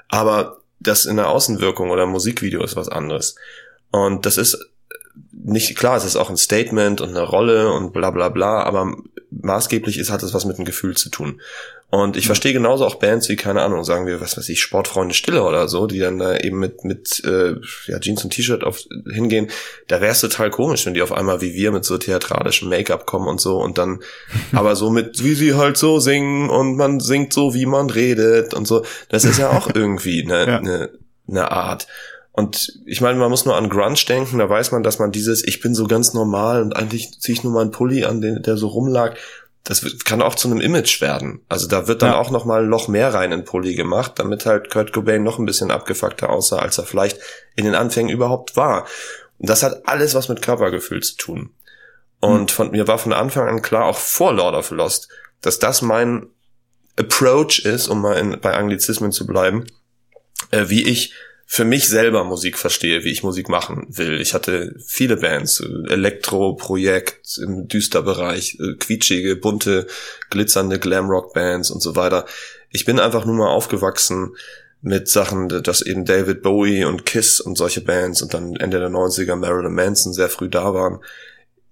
Aber das in der Außenwirkung oder Musikvideo ist was anderes. Und das ist nicht klar, es ist auch ein Statement und eine Rolle und bla bla bla, aber maßgeblich ist, hat es was mit dem Gefühl zu tun. Und ich verstehe genauso auch Bands wie, keine Ahnung, sagen wir, was weiß ich, Sportfreunde Stille oder so, die dann da eben mit, mit äh, ja, Jeans und T-Shirt auf hingehen. Da wäre es total komisch, wenn die auf einmal wie wir mit so theatralischem Make-up kommen und so und dann aber so mit, wie sie halt so singen und man singt so, wie man redet und so. Das ist ja auch irgendwie eine, ja. eine, eine Art. Und ich meine, man muss nur an Grunge denken, da weiß man, dass man dieses, ich bin so ganz normal und eigentlich ziehe ich nur meinen Pulli an, den, der so rumlag das kann auch zu einem Image werden. Also da wird dann ja. auch noch mal noch mehr rein in Pulli gemacht, damit halt Kurt Cobain noch ein bisschen abgefuckter aussah, als er vielleicht in den Anfängen überhaupt war. Und das hat alles was mit Körpergefühl zu tun. Und hm. von mir war von Anfang an klar, auch vor Lord of Lost, dass das mein Approach ist, um mal in, bei Anglizismen zu bleiben, äh, wie ich für mich selber Musik verstehe, wie ich Musik machen will. Ich hatte viele Bands, äh, Elektro-Projekt im Düsterbereich, äh, quietschige, bunte, glitzernde Glamrock-Bands und so weiter. Ich bin einfach nur mal aufgewachsen mit Sachen, dass eben David Bowie und Kiss und solche Bands und dann Ende der 90er Marilyn Manson sehr früh da waren.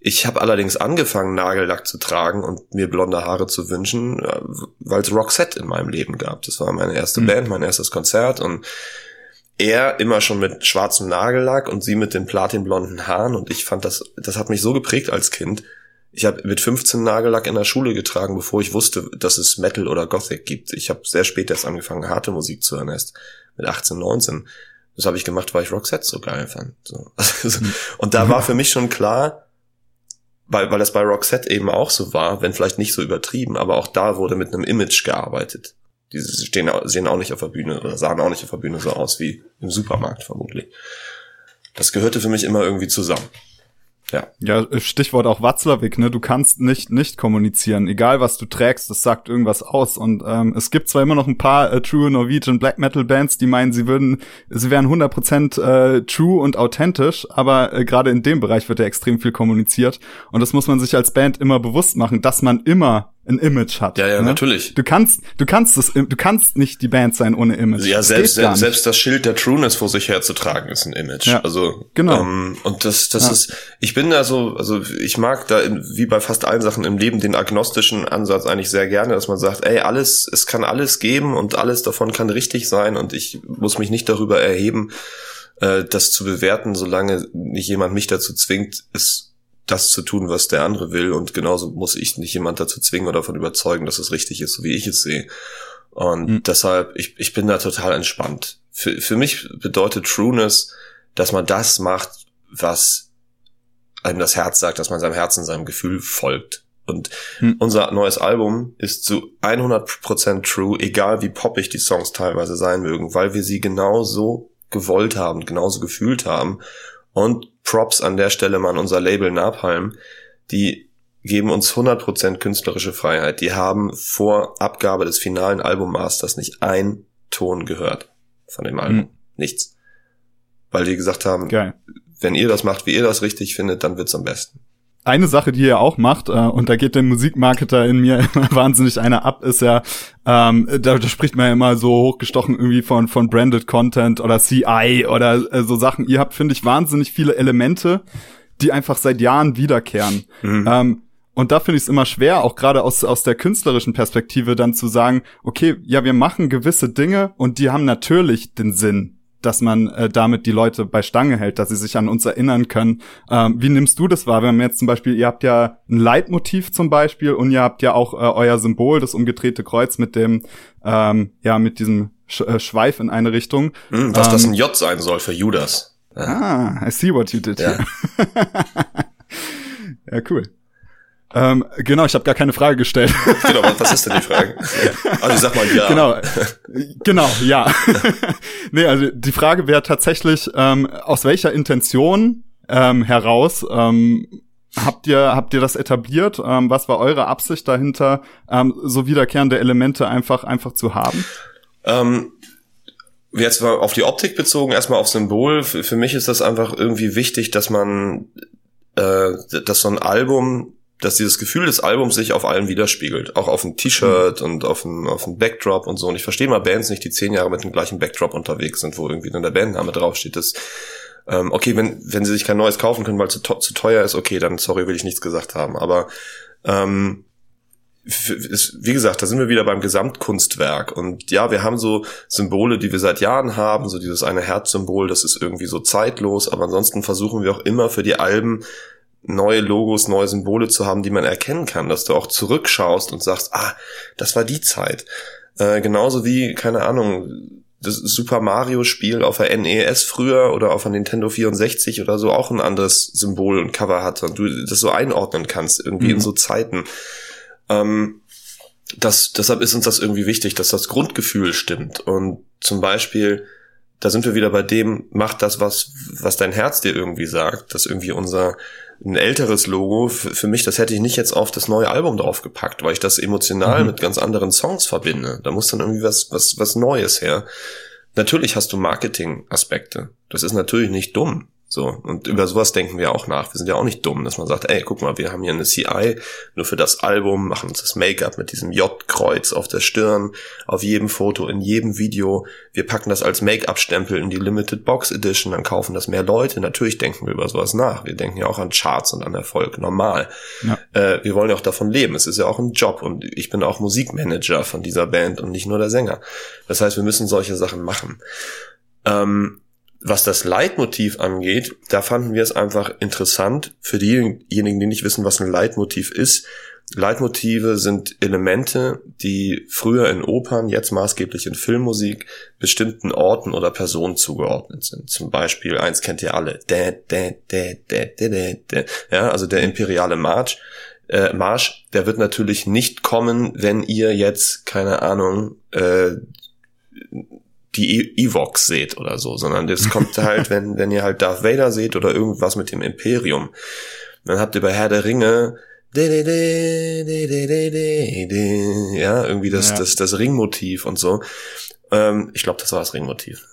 Ich habe allerdings angefangen, Nagellack zu tragen und mir blonde Haare zu wünschen, äh, weil es Roxette in meinem Leben gab. Das war meine erste mhm. Band, mein erstes Konzert und er immer schon mit schwarzem Nagellack und sie mit den platinblonden Haaren und ich fand das, das hat mich so geprägt als Kind. Ich habe mit 15 Nagellack in der Schule getragen, bevor ich wusste, dass es Metal oder Gothic gibt. Ich habe sehr spät erst angefangen, harte Musik zu hören, erst mit 18, 19. Das habe ich gemacht, weil ich Roxette so geil fand. So. und da war für mich schon klar, weil, weil das bei Roxette eben auch so war, wenn vielleicht nicht so übertrieben, aber auch da wurde mit einem Image gearbeitet. Die stehen, sehen auch nicht auf der Bühne oder sahen auch nicht auf der Bühne so aus wie im Supermarkt vermutlich. Das gehörte für mich immer irgendwie zusammen. Ja. Ja, Stichwort auch Watzlawick, ne? Du kannst nicht nicht kommunizieren, egal was du trägst, das sagt irgendwas aus. Und ähm, es gibt zwar immer noch ein paar äh, True Norwegian Black Metal Bands, die meinen, sie würden, sie wären 100% äh, true und authentisch, aber äh, gerade in dem Bereich wird ja extrem viel kommuniziert. Und das muss man sich als Band immer bewusst machen, dass man immer ein Image hat. Ja, ja, ne? natürlich. Du kannst, du kannst das, du kannst nicht die Band sein ohne Image. Ja, selbst, selbst, selbst das Schild der Trueness vor sich herzutragen ist ein Image. Ja, also, genau. Ähm, und das, das ja. ist, ich bin da so, also ich mag da, in, wie bei fast allen Sachen im Leben, den agnostischen Ansatz eigentlich sehr gerne, dass man sagt, ey, alles, es kann alles geben und alles davon kann richtig sein und ich muss mich nicht darüber erheben, äh, das zu bewerten, solange nicht jemand mich dazu zwingt, es das zu tun, was der andere will. Und genauso muss ich nicht jemand dazu zwingen oder davon überzeugen, dass es richtig ist, so wie ich es sehe. Und mhm. deshalb, ich, ich bin da total entspannt. Für, für mich bedeutet Trueness, dass man das macht, was einem das Herz sagt, dass man seinem Herzen, seinem Gefühl folgt. Und mhm. unser neues Album ist zu 100% true, egal wie poppig die Songs teilweise sein mögen, weil wir sie genauso gewollt haben, genauso gefühlt haben. Und Props an der Stelle mal an unser Label Napalm. Die geben uns 100% künstlerische Freiheit. Die haben vor Abgabe des finalen Albummasters nicht ein Ton gehört von dem Album. Mhm. Nichts. Weil die gesagt haben, Geil. wenn ihr das macht, wie ihr das richtig findet, dann wird's am besten. Eine Sache, die ihr auch macht, äh, und da geht der Musikmarketer in mir wahnsinnig einer ab, ist ja, ähm, da, da spricht man ja immer so hochgestochen irgendwie von, von Branded Content oder CI oder äh, so Sachen. Ihr habt, finde ich, wahnsinnig viele Elemente, die einfach seit Jahren wiederkehren. Mhm. Ähm, und da finde ich es immer schwer, auch gerade aus, aus der künstlerischen Perspektive dann zu sagen, okay, ja, wir machen gewisse Dinge und die haben natürlich den Sinn dass man äh, damit die Leute bei Stange hält, dass sie sich an uns erinnern können. Ähm, wie nimmst du das wahr? Wenn man jetzt zum Beispiel, ihr habt ja ein Leitmotiv zum Beispiel und ihr habt ja auch äh, euer Symbol, das umgedrehte Kreuz mit dem, ähm, ja, mit diesem Sch äh, Schweif in eine Richtung. Hm, dass ähm, das ein J sein soll für Judas. Ah, I see what you did ja. here. ja, cool. Ähm, genau, ich habe gar keine Frage gestellt. genau, was ist denn die Frage? Also sag mal ja. Genau, genau, ja. nee, also die Frage wäre tatsächlich, ähm, aus welcher Intention ähm, heraus ähm, habt ihr habt ihr das etabliert? Ähm, was war eure Absicht dahinter, ähm, so wiederkehrende Elemente einfach einfach zu haben? Ähm, jetzt mal auf die Optik bezogen, erstmal auf Symbol. Für, für mich ist das einfach irgendwie wichtig, dass man, äh, dass so ein Album dass dieses Gefühl des Albums sich auf allen widerspiegelt. Auch auf dem T-Shirt mhm. und auf dem, auf dem Backdrop und so. Und ich verstehe mal Bands nicht, die zehn Jahre mit dem gleichen Backdrop unterwegs sind, wo irgendwie dann der Bandname draufsteht. Das, ähm, okay, wenn, wenn sie sich kein neues kaufen können, weil es zu, zu teuer ist, okay, dann sorry, will ich nichts gesagt haben. Aber ähm, ist, wie gesagt, da sind wir wieder beim Gesamtkunstwerk. Und ja, wir haben so Symbole, die wir seit Jahren haben, so dieses eine Herzsymbol, das ist irgendwie so zeitlos, aber ansonsten versuchen wir auch immer für die Alben neue Logos, neue Symbole zu haben, die man erkennen kann, dass du auch zurückschaust und sagst, ah, das war die Zeit. Äh, genauso wie, keine Ahnung, das Super Mario Spiel auf der NES früher oder auf der Nintendo 64 oder so auch ein anderes Symbol und Cover hatte und du das so einordnen kannst, irgendwie mhm. in so Zeiten. Ähm, das, deshalb ist uns das irgendwie wichtig, dass das Grundgefühl stimmt. Und zum Beispiel, da sind wir wieder bei dem, mach das, was, was dein Herz dir irgendwie sagt, dass irgendwie unser, ein älteres Logo, für mich, das hätte ich nicht jetzt auf das neue Album draufgepackt, weil ich das emotional mhm. mit ganz anderen Songs verbinde. Da muss dann irgendwie was, was, was Neues her. Natürlich hast du Marketing-Aspekte. Das ist natürlich nicht dumm. So, und über sowas denken wir auch nach. Wir sind ja auch nicht dumm, dass man sagt, ey, guck mal, wir haben hier eine CI nur für das Album, machen uns das Make-up mit diesem J-Kreuz auf der Stirn, auf jedem Foto, in jedem Video. Wir packen das als Make-up-Stempel in die Limited Box Edition, dann kaufen das mehr Leute. Natürlich denken wir über sowas nach. Wir denken ja auch an Charts und an Erfolg, normal. Ja. Äh, wir wollen ja auch davon leben. Es ist ja auch ein Job und ich bin auch Musikmanager von dieser Band und nicht nur der Sänger. Das heißt, wir müssen solche Sachen machen. Ähm, was das Leitmotiv angeht, da fanden wir es einfach interessant für diejenigen, die nicht wissen, was ein Leitmotiv ist. Leitmotive sind Elemente, die früher in Opern, jetzt maßgeblich in Filmmusik, bestimmten Orten oder Personen zugeordnet sind. Zum Beispiel, eins kennt ihr alle, ja, also der imperiale Marsch. Äh, Marsch, der wird natürlich nicht kommen, wenn ihr jetzt, keine Ahnung, äh, die e- Evox seht oder so, sondern das kommt halt, wenn, wenn ihr halt Darth Vader seht oder irgendwas mit dem Imperium. Dann habt ihr bei Herr der Ringe ja, irgendwie das, ja. das, das Ringmotiv und so. Ähm, ich glaube, das war das Ringmotiv.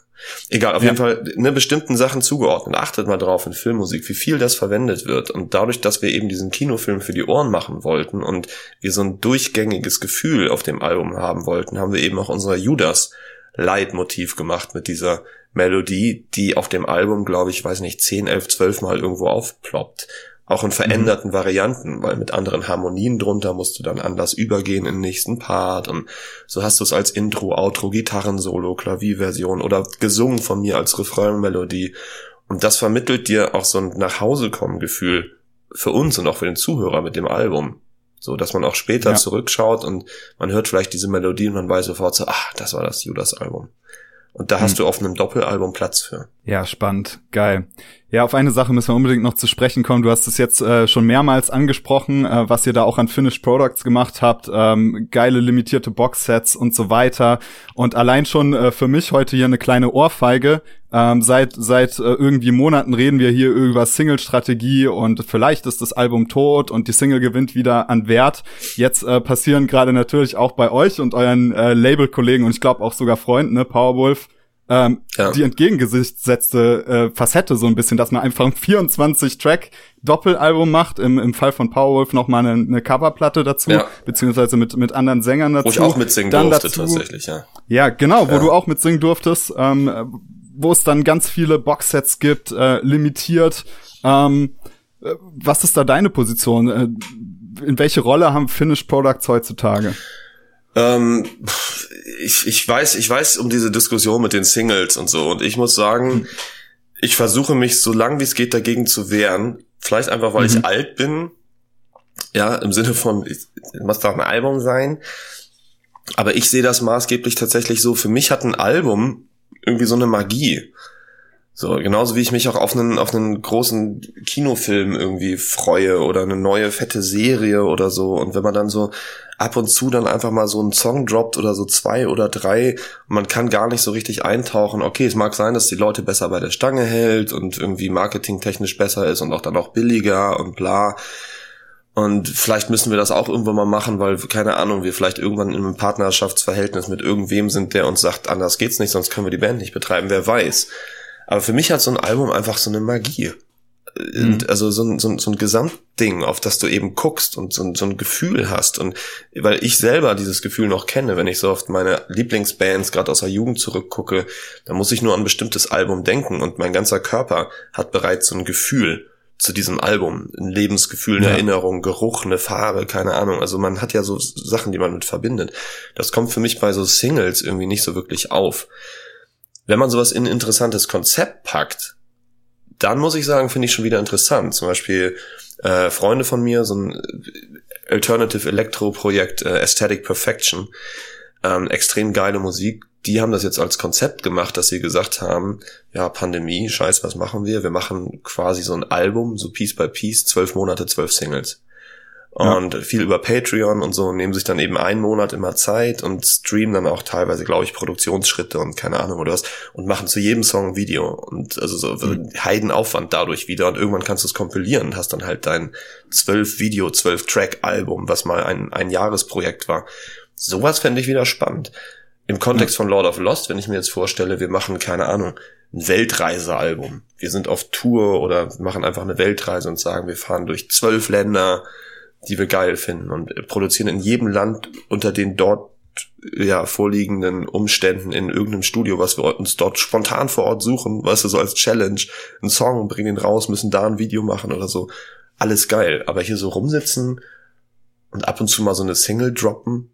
Egal, auf ja. jeden Fall ne, bestimmten Sachen zugeordnet. Achtet mal drauf in Filmmusik, wie viel das verwendet wird. Und dadurch, dass wir eben diesen Kinofilm für die Ohren machen wollten und wir so ein durchgängiges Gefühl auf dem Album haben wollten, haben wir eben auch unsere Judas Leitmotiv gemacht mit dieser Melodie, die auf dem Album, glaube ich, weiß nicht, 10, 11, 12 Mal irgendwo aufploppt. Auch in veränderten mhm. Varianten, weil mit anderen Harmonien drunter musst du dann anders übergehen in den nächsten Part und so hast du es als Intro, Outro, Gitarrensolo, Klavierversion oder gesungen von mir als Refrainmelodie. Und das vermittelt dir auch so ein Nachhausekommen-Gefühl für uns und auch für den Zuhörer mit dem Album. So, dass man auch später ja. zurückschaut und man hört vielleicht diese Melodie und man weiß sofort so, ach, das war das Judas-Album. Und da hast hm. du auf einem Doppelalbum Platz für. Ja, spannend. Geil. Ja, auf eine Sache müssen wir unbedingt noch zu sprechen kommen. Du hast es jetzt äh, schon mehrmals angesprochen, äh, was ihr da auch an Finished Products gemacht habt. Ähm, geile limitierte Boxsets und so weiter. Und allein schon äh, für mich heute hier eine kleine Ohrfeige. Ähm, seit seit äh, irgendwie Monaten reden wir hier über Single-Strategie und vielleicht ist das Album tot und die Single gewinnt wieder an Wert. Jetzt äh, passieren gerade natürlich auch bei euch und euren äh, Label-Kollegen und ich glaube auch sogar Freunden, ne, Powerwolf, ähm, ja. die entgegengesetzte äh, Facette so ein bisschen, dass man einfach ein 24-Track Doppelalbum macht, im, im Fall von Powerwolf noch mal eine, eine Coverplatte dazu, ja. beziehungsweise mit, mit anderen Sängern dazu. Wo ich auch mitsingen dann durfte dazu, tatsächlich, ja. Ja, genau, wo ja. du auch mitsingen durftest, ähm, wo es dann ganz viele Boxsets gibt, äh, limitiert. Ähm, äh, was ist da deine Position? Äh, in welche Rolle haben Finished Products heutzutage? Ähm, ich, ich weiß, ich weiß um diese Diskussion mit den Singles und so. Und ich muss sagen, ich versuche mich so lang wie es geht dagegen zu wehren. Vielleicht einfach, weil mhm. ich alt bin. Ja, im Sinne von, es muss doch ein Album sein. Aber ich sehe das maßgeblich tatsächlich so. Für mich hat ein Album irgendwie so eine Magie. So, genauso wie ich mich auch auf einen, auf einen großen Kinofilm irgendwie freue oder eine neue fette Serie oder so. Und wenn man dann so ab und zu dann einfach mal so einen Song droppt oder so zwei oder drei man kann gar nicht so richtig eintauchen. Okay, es mag sein, dass die Leute besser bei der Stange hält und irgendwie marketingtechnisch besser ist und auch dann auch billiger und bla. Und vielleicht müssen wir das auch irgendwann mal machen, weil, keine Ahnung, wir vielleicht irgendwann in einem Partnerschaftsverhältnis mit irgendwem sind, der uns sagt, anders geht's nicht, sonst können wir die Band nicht betreiben, wer weiß. Aber für mich hat so ein Album einfach so eine Magie. Mhm. Also so ein, so, ein, so ein Gesamtding, auf das du eben guckst und so ein, so ein Gefühl hast. Und weil ich selber dieses Gefühl noch kenne, wenn ich so oft meine Lieblingsbands gerade aus der Jugend zurückgucke, dann muss ich nur an ein bestimmtes Album denken und mein ganzer Körper hat bereits so ein Gefühl zu diesem Album. Ein Lebensgefühl, eine ja. Erinnerung, Geruch, eine Farbe, keine Ahnung. Also man hat ja so Sachen, die man mit verbindet. Das kommt für mich bei so Singles irgendwie nicht so wirklich auf. Wenn man sowas in ein interessantes Konzept packt, dann muss ich sagen, finde ich schon wieder interessant. Zum Beispiel äh, Freunde von mir, so ein Alternative Electro Projekt äh, Aesthetic Perfection, ähm, extrem geile Musik. Die haben das jetzt als Konzept gemacht, dass sie gesagt haben, ja, Pandemie, scheiß, was machen wir? Wir machen quasi so ein Album, so Piece by Piece, zwölf Monate, zwölf Singles und ja. viel über Patreon und so nehmen sich dann eben einen Monat immer Zeit und streamen dann auch teilweise, glaube ich, Produktionsschritte und keine Ahnung oder was und machen zu jedem Song ein Video und also so mhm. Heidenaufwand dadurch wieder und irgendwann kannst du es kompilieren und hast dann halt dein zwölf Video, zwölf Track Album, was mal ein, ein Jahresprojekt war. Sowas fände ich wieder spannend. Im Kontext mhm. von Lord of Lost, wenn ich mir jetzt vorstelle, wir machen, keine Ahnung, ein Weltreisealbum. Wir sind auf Tour oder machen einfach eine Weltreise und sagen, wir fahren durch zwölf Länder, die wir geil finden und produzieren in jedem Land unter den dort ja, vorliegenden Umständen in irgendeinem Studio, was wir uns dort spontan vor Ort suchen, weißt du, so als Challenge, einen Song, bringen den raus, müssen da ein Video machen oder so. Alles geil. Aber hier so rumsitzen und ab und zu mal so eine Single droppen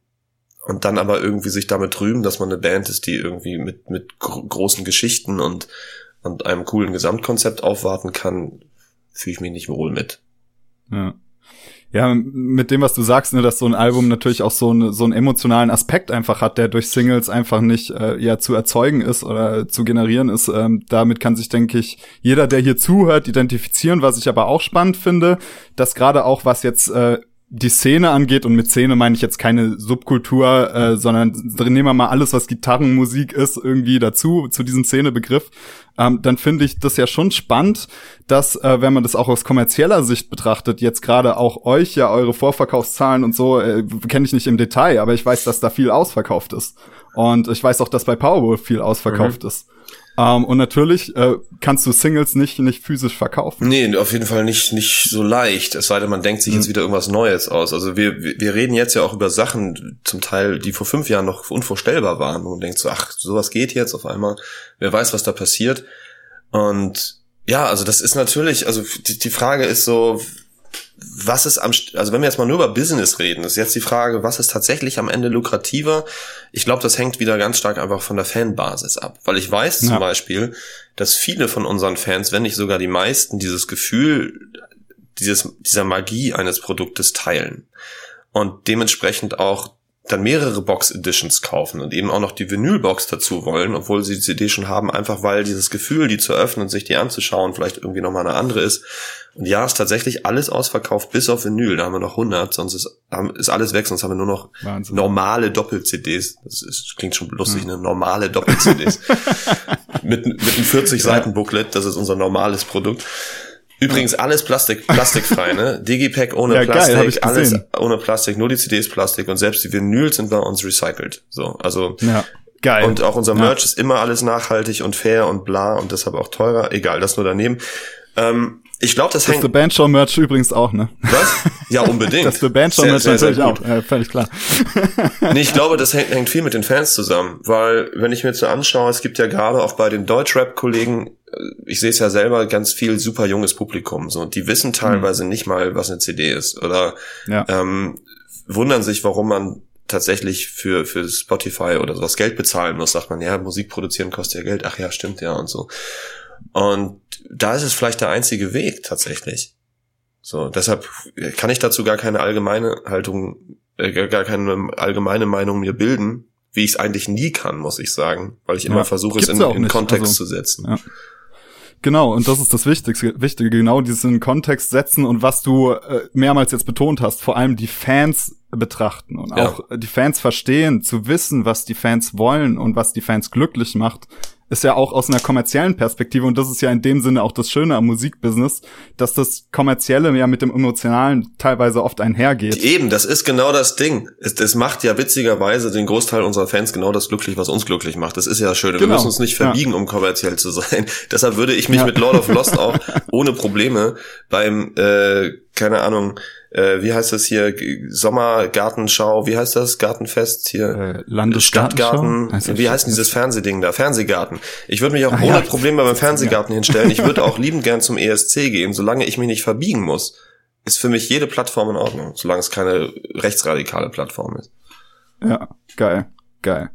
und dann aber irgendwie sich damit rühmen, dass man eine Band ist, die irgendwie mit, mit gro großen Geschichten und, und einem coolen Gesamtkonzept aufwarten kann, fühle ich mich nicht wohl mit. Ja. Ja, mit dem, was du sagst, ne, dass so ein Album natürlich auch so, eine, so einen emotionalen Aspekt einfach hat, der durch Singles einfach nicht äh, ja zu erzeugen ist oder zu generieren ist. Ähm, damit kann sich, denke ich, jeder, der hier zuhört, identifizieren. Was ich aber auch spannend finde, dass gerade auch was jetzt äh, die Szene angeht, und mit Szene meine ich jetzt keine Subkultur, äh, sondern nehmen wir mal alles, was Gitarrenmusik ist, irgendwie dazu, zu diesem Szenebegriff, ähm, dann finde ich das ja schon spannend, dass, äh, wenn man das auch aus kommerzieller Sicht betrachtet, jetzt gerade auch euch ja eure Vorverkaufszahlen und so, äh, kenne ich nicht im Detail, aber ich weiß, dass da viel ausverkauft ist. Und ich weiß auch, dass bei Powerwolf viel ausverkauft mhm. ist. Um, ähm, und natürlich äh, kannst du Singles nicht, nicht physisch verkaufen. Nee, auf jeden Fall nicht, nicht so leicht. Es sei denn, man denkt sich jetzt mhm. wieder irgendwas Neues aus. Also wir, wir reden jetzt ja auch über Sachen, zum Teil, die vor fünf Jahren noch unvorstellbar waren. Und man denkt so, ach, sowas geht jetzt auf einmal. Wer weiß, was da passiert. Und ja, also das ist natürlich, also die, die Frage ist so, was ist am, also wenn wir jetzt mal nur über Business reden, ist jetzt die Frage, was ist tatsächlich am Ende lukrativer? Ich glaube, das hängt wieder ganz stark einfach von der Fanbasis ab. Weil ich weiß zum Beispiel, dass viele von unseren Fans, wenn nicht sogar die meisten, dieses Gefühl, dieses, dieser Magie eines Produktes teilen. Und dementsprechend auch dann mehrere Box Editions kaufen und eben auch noch die Vinylbox dazu wollen, obwohl sie die CD schon haben, einfach weil dieses Gefühl, die zu öffnen und sich die anzuschauen, vielleicht irgendwie nochmal eine andere ist. Und ja, ist tatsächlich alles ausverkauft, bis auf Vinyl. Da haben wir noch 100, sonst ist, ist alles weg, sonst haben wir nur noch Wahnsinn. normale Doppel-CDs. Das, ist, klingt schon lustig, ja. eine normale Doppel-CDs. mit, mit einem 40-Seiten-Booklet, das ist unser normales Produkt. Übrigens alles Plastik, plastikfrei, ne? Digipack ohne ja, Plastik, geil, alles ohne Plastik, nur die CDs Plastik und selbst die Vinyls sind bei uns recycelt. So, also ja, geil. Und auch unser Merch ja. ist immer alles nachhaltig und fair und bla und deshalb auch teurer. Egal, das nur daneben. Ähm, ich glaube, das, das hängt. Das The Bandshow Merch übrigens auch, ne? Was? Ja, unbedingt. das The Bandshow Merch sehr, natürlich sehr auch, ja, völlig klar. nee, ich glaube, das hängt, hängt viel mit den Fans zusammen, weil wenn ich mir jetzt so anschaue, es gibt ja gerade auch bei den Deutschrap-Kollegen, ich sehe es ja selber, ganz viel super junges Publikum, so, die wissen teilweise mhm. nicht mal, was eine CD ist oder ja. ähm, wundern sich, warum man tatsächlich für, für Spotify oder sowas Geld bezahlen muss, sagt man, ja, Musik produzieren kostet ja Geld, ach ja, stimmt ja und so. Und da ist es vielleicht der einzige Weg tatsächlich. So, deshalb kann ich dazu gar keine allgemeine Haltung, äh, gar keine allgemeine Meinung mir bilden, wie ich es eigentlich nie kann, muss ich sagen, weil ich immer ja, versuche, es in, in Kontext also, zu setzen. Ja. Genau, und das ist das Wichtigste, Wichtige, genau dieses in Kontext setzen und was du äh, mehrmals jetzt betont hast, vor allem die Fans betrachten und ja. auch die Fans verstehen, zu wissen, was die Fans wollen und was die Fans glücklich macht, ist ja auch aus einer kommerziellen Perspektive und das ist ja in dem Sinne auch das Schöne am Musikbusiness, dass das kommerzielle ja mit dem emotionalen teilweise oft einhergeht. Eben, das ist genau das Ding. Es, es macht ja witzigerweise den Großteil unserer Fans genau das glücklich, was uns glücklich macht. Das ist ja schön. Genau. Wir müssen uns nicht verbiegen, ja. um kommerziell zu sein. Deshalb würde ich mich ja. mit Lord of Lost auch ohne Probleme beim äh, keine Ahnung äh, wie heißt das hier, Sommergartenschau, wie heißt das, Gartenfest hier? Äh, Landesstadtgarten. Heißt wie heißt denn dieses Fernsehding da? Fernsehgarten. Ich würde mich auch Ach, ohne ja. Probleme beim Fernsehgarten ja. hinstellen. Ich würde auch liebend gern zum ESC gehen, solange ich mich nicht verbiegen muss. Ist für mich jede Plattform in Ordnung, solange es keine rechtsradikale Plattform ist. Ja, geil, geil.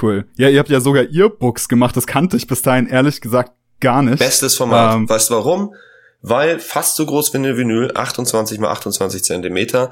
Cool. Ja, ihr habt ja sogar Earbooks gemacht, das kannte ich bis dahin ehrlich gesagt gar nicht. Bestes Format. Ähm, weißt du warum? Weil fast so groß wie eine Vinyl, 28 mal 28 Zentimeter,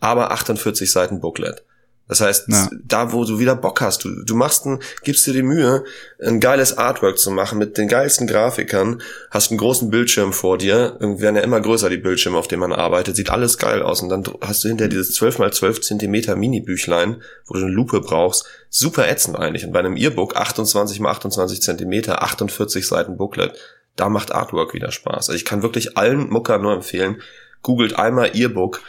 aber 48 Seiten Booklet. Das heißt, ja. da wo du wieder Bock hast, du, du machst ein, gibst dir die Mühe, ein geiles Artwork zu machen mit den geilsten Grafikern, hast einen großen Bildschirm vor dir, irgendwie werden ja immer größer die Bildschirme, auf denen man arbeitet, sieht alles geil aus und dann hast du hinter dieses 12 mal 12 Zentimeter Mini-Büchlein, wo du eine Lupe brauchst, super ätzend eigentlich. Und bei einem E-Book 28 mal 28 Zentimeter, 48 Seiten Booklet da macht Artwork wieder Spaß. Also ich kann wirklich allen Mucker nur empfehlen, googelt einmal Earbook.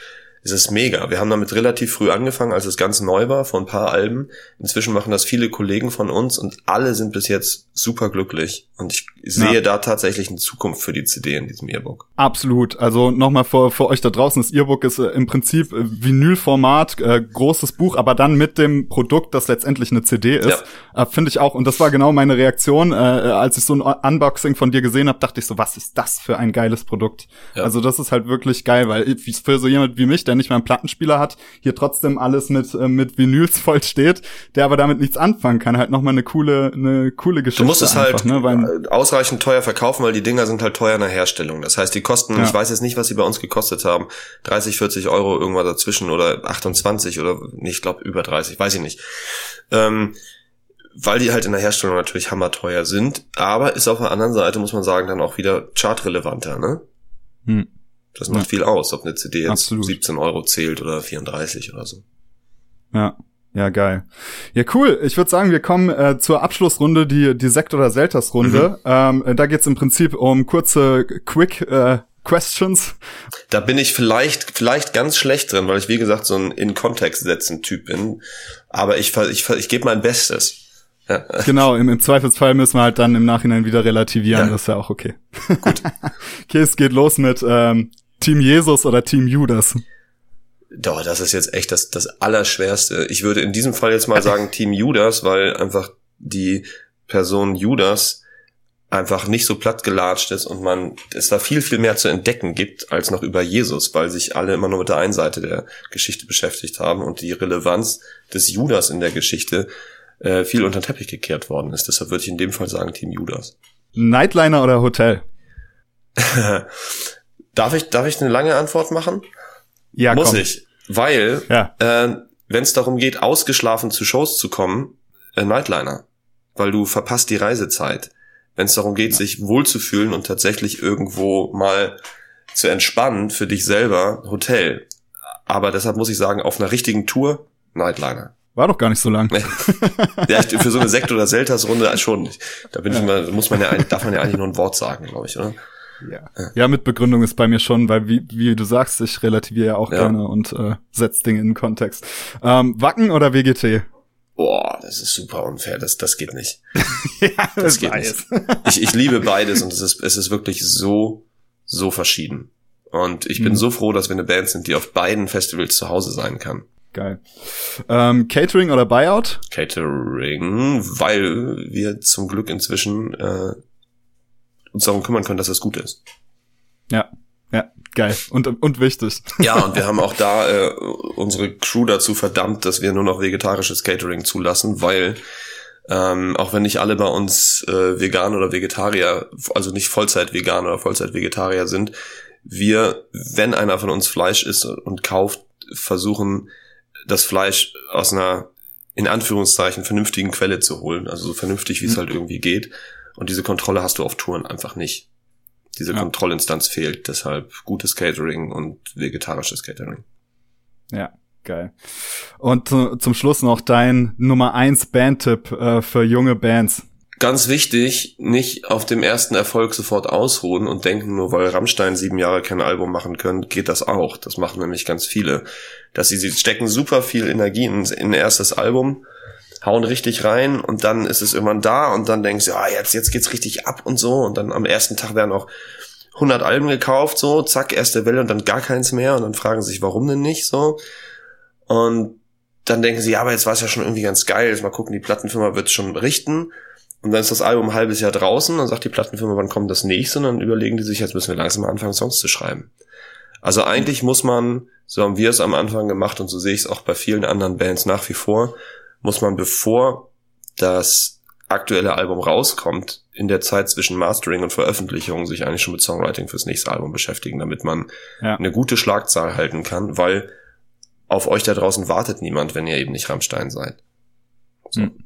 Es ist mega. Wir haben damit relativ früh angefangen, als es ganz neu war, vor ein paar Alben. Inzwischen machen das viele Kollegen von uns und alle sind bis jetzt super glücklich. Und ich sehe ja. da tatsächlich eine Zukunft für die CD in diesem E-Book. Absolut. Also nochmal für, für euch da draußen, das E-Book ist äh, im Prinzip äh, Vinylformat, äh, großes Buch, aber dann mit dem Produkt, das letztendlich eine CD ist. Ja. Äh, Finde ich auch. Und das war genau meine Reaktion. Äh, als ich so ein Unboxing von dir gesehen habe, dachte ich so, was ist das für ein geiles Produkt? Ja. Also das ist halt wirklich geil, weil für so jemand wie mich, der nicht mal einen Plattenspieler hat, hier trotzdem alles mit, äh, mit Vinyls voll steht, der aber damit nichts anfangen kann, halt nochmal eine coole, eine coole Geschichte. Du musst es einfach, halt ne? weil, ausreichend teuer verkaufen, weil die Dinger sind halt teuer in der Herstellung. Das heißt, die kosten, ja. ich weiß jetzt nicht, was sie bei uns gekostet haben, 30, 40 Euro irgendwas dazwischen oder 28 oder nee, ich glaube über 30, weiß ich nicht. Ähm, weil die halt in der Herstellung natürlich hammerteuer sind, aber ist auf der anderen Seite, muss man sagen, dann auch wieder chartrelevanter, ne? Hm. Das macht ja. viel aus, ob eine CD jetzt Absolut. 17 Euro zählt oder 34 oder so. Ja. Ja, geil. Ja, cool. Ich würde sagen, wir kommen äh, zur Abschlussrunde, die, die Sekt- oder Selters-Runde. Mhm. Ähm, äh, da geht's im Prinzip um kurze Quick äh, Questions. Da bin ich vielleicht, vielleicht ganz schlecht drin, weil ich, wie gesagt, so ein in Kontext setzen Typ bin. Aber ich, ich, ich gebe mein Bestes. Ja. Genau, im, im Zweifelsfall müssen wir halt dann im Nachhinein wieder relativieren. Ja. Das ist ja auch okay. Gut. okay, es geht los mit ähm, Team Jesus oder Team Judas. Doch, das ist jetzt echt das, das Allerschwerste. Ich würde in diesem Fall jetzt mal sagen Team Judas, weil einfach die Person Judas einfach nicht so platt gelatscht ist und man es da viel, viel mehr zu entdecken gibt als noch über Jesus, weil sich alle immer nur mit der einen Seite der Geschichte beschäftigt haben und die Relevanz des Judas in der Geschichte äh, viel unter den Teppich gekehrt worden ist. Deshalb würde ich in dem Fall sagen Team Judas. Nightliner oder Hotel? darf ich, darf ich eine lange Antwort machen? Ja, Muss komm. ich. Weil, ja. äh, wenn es darum geht, ausgeschlafen zu Shows zu kommen, äh, Nightliner. Weil du verpasst die Reisezeit. Wenn es darum geht, ja. sich wohlzufühlen und tatsächlich irgendwo mal zu entspannen für dich selber, Hotel. Aber deshalb muss ich sagen, auf einer richtigen Tour, Nightliner. War doch gar nicht so lang. ja, für so eine Sekt- oder Selters-Runde schon. Da bin ich mal, muss man ja, darf man ja eigentlich nur ein Wort sagen, glaube ich, oder? Ja. ja, mit Begründung ist bei mir schon, weil wie, wie du sagst, ich relativiere ja auch ja. gerne und äh, setze Dinge in den Kontext. Ähm, Wacken oder WGT? Boah, das ist super unfair, das, das geht nicht. ja, das, das geht nicht. Ich, ich liebe beides und es ist, es ist wirklich so, so verschieden. Und ich bin mhm. so froh, dass wir eine Band sind, die auf beiden Festivals zu Hause sein kann. Geil. Ähm, Catering oder Buyout? Catering, weil wir zum Glück inzwischen äh, uns darum kümmern können, dass das gut ist. Ja, ja, geil und und wichtig. Ja, und wir haben auch da äh, unsere Crew dazu verdammt, dass wir nur noch vegetarisches Catering zulassen, weil ähm, auch wenn nicht alle bei uns äh, vegan oder Vegetarier, also nicht Vollzeit vegan oder Vollzeit Vegetarier sind, wir, wenn einer von uns Fleisch isst und kauft, versuchen das Fleisch aus einer in Anführungszeichen vernünftigen Quelle zu holen, also so vernünftig wie es mhm. halt irgendwie geht und diese Kontrolle hast du auf Touren einfach nicht. Diese ja. Kontrollinstanz fehlt, deshalb gutes Catering und vegetarisches Catering. Ja, geil. Und zum Schluss noch dein Nummer eins Bandtipp äh, für junge Bands. Ganz wichtig, nicht auf dem ersten Erfolg sofort ausruhen und denken, nur weil Rammstein sieben Jahre kein Album machen können, geht das auch. Das machen nämlich ganz viele. Dass sie, sie stecken super viel Energie in, in ein erstes Album, hauen richtig rein und dann ist es irgendwann da und dann denkst du, ja, jetzt, jetzt geht's richtig ab und so und dann am ersten Tag werden auch 100 Alben gekauft, so, zack, erste Welle und dann gar keins mehr und dann fragen sie sich, warum denn nicht, so. Und dann denken sie, ja, aber jetzt war es ja schon irgendwie ganz geil, jetzt mal gucken, die Plattenfirma wird schon berichten. Und dann ist das Album ein halbes Jahr draußen, dann sagt die Plattenfirma, wann kommt das nächste? Und dann überlegen die sich, jetzt müssen wir langsam mal anfangen, Songs zu schreiben. Also eigentlich muss man, so haben wir es am Anfang gemacht und so sehe ich es auch bei vielen anderen Bands nach wie vor, muss man, bevor das aktuelle Album rauskommt, in der Zeit zwischen Mastering und Veröffentlichung sich eigentlich schon mit Songwriting fürs nächste Album beschäftigen, damit man ja. eine gute Schlagzahl halten kann, weil auf euch da draußen wartet niemand, wenn ihr eben nicht Rammstein seid. So. Hm.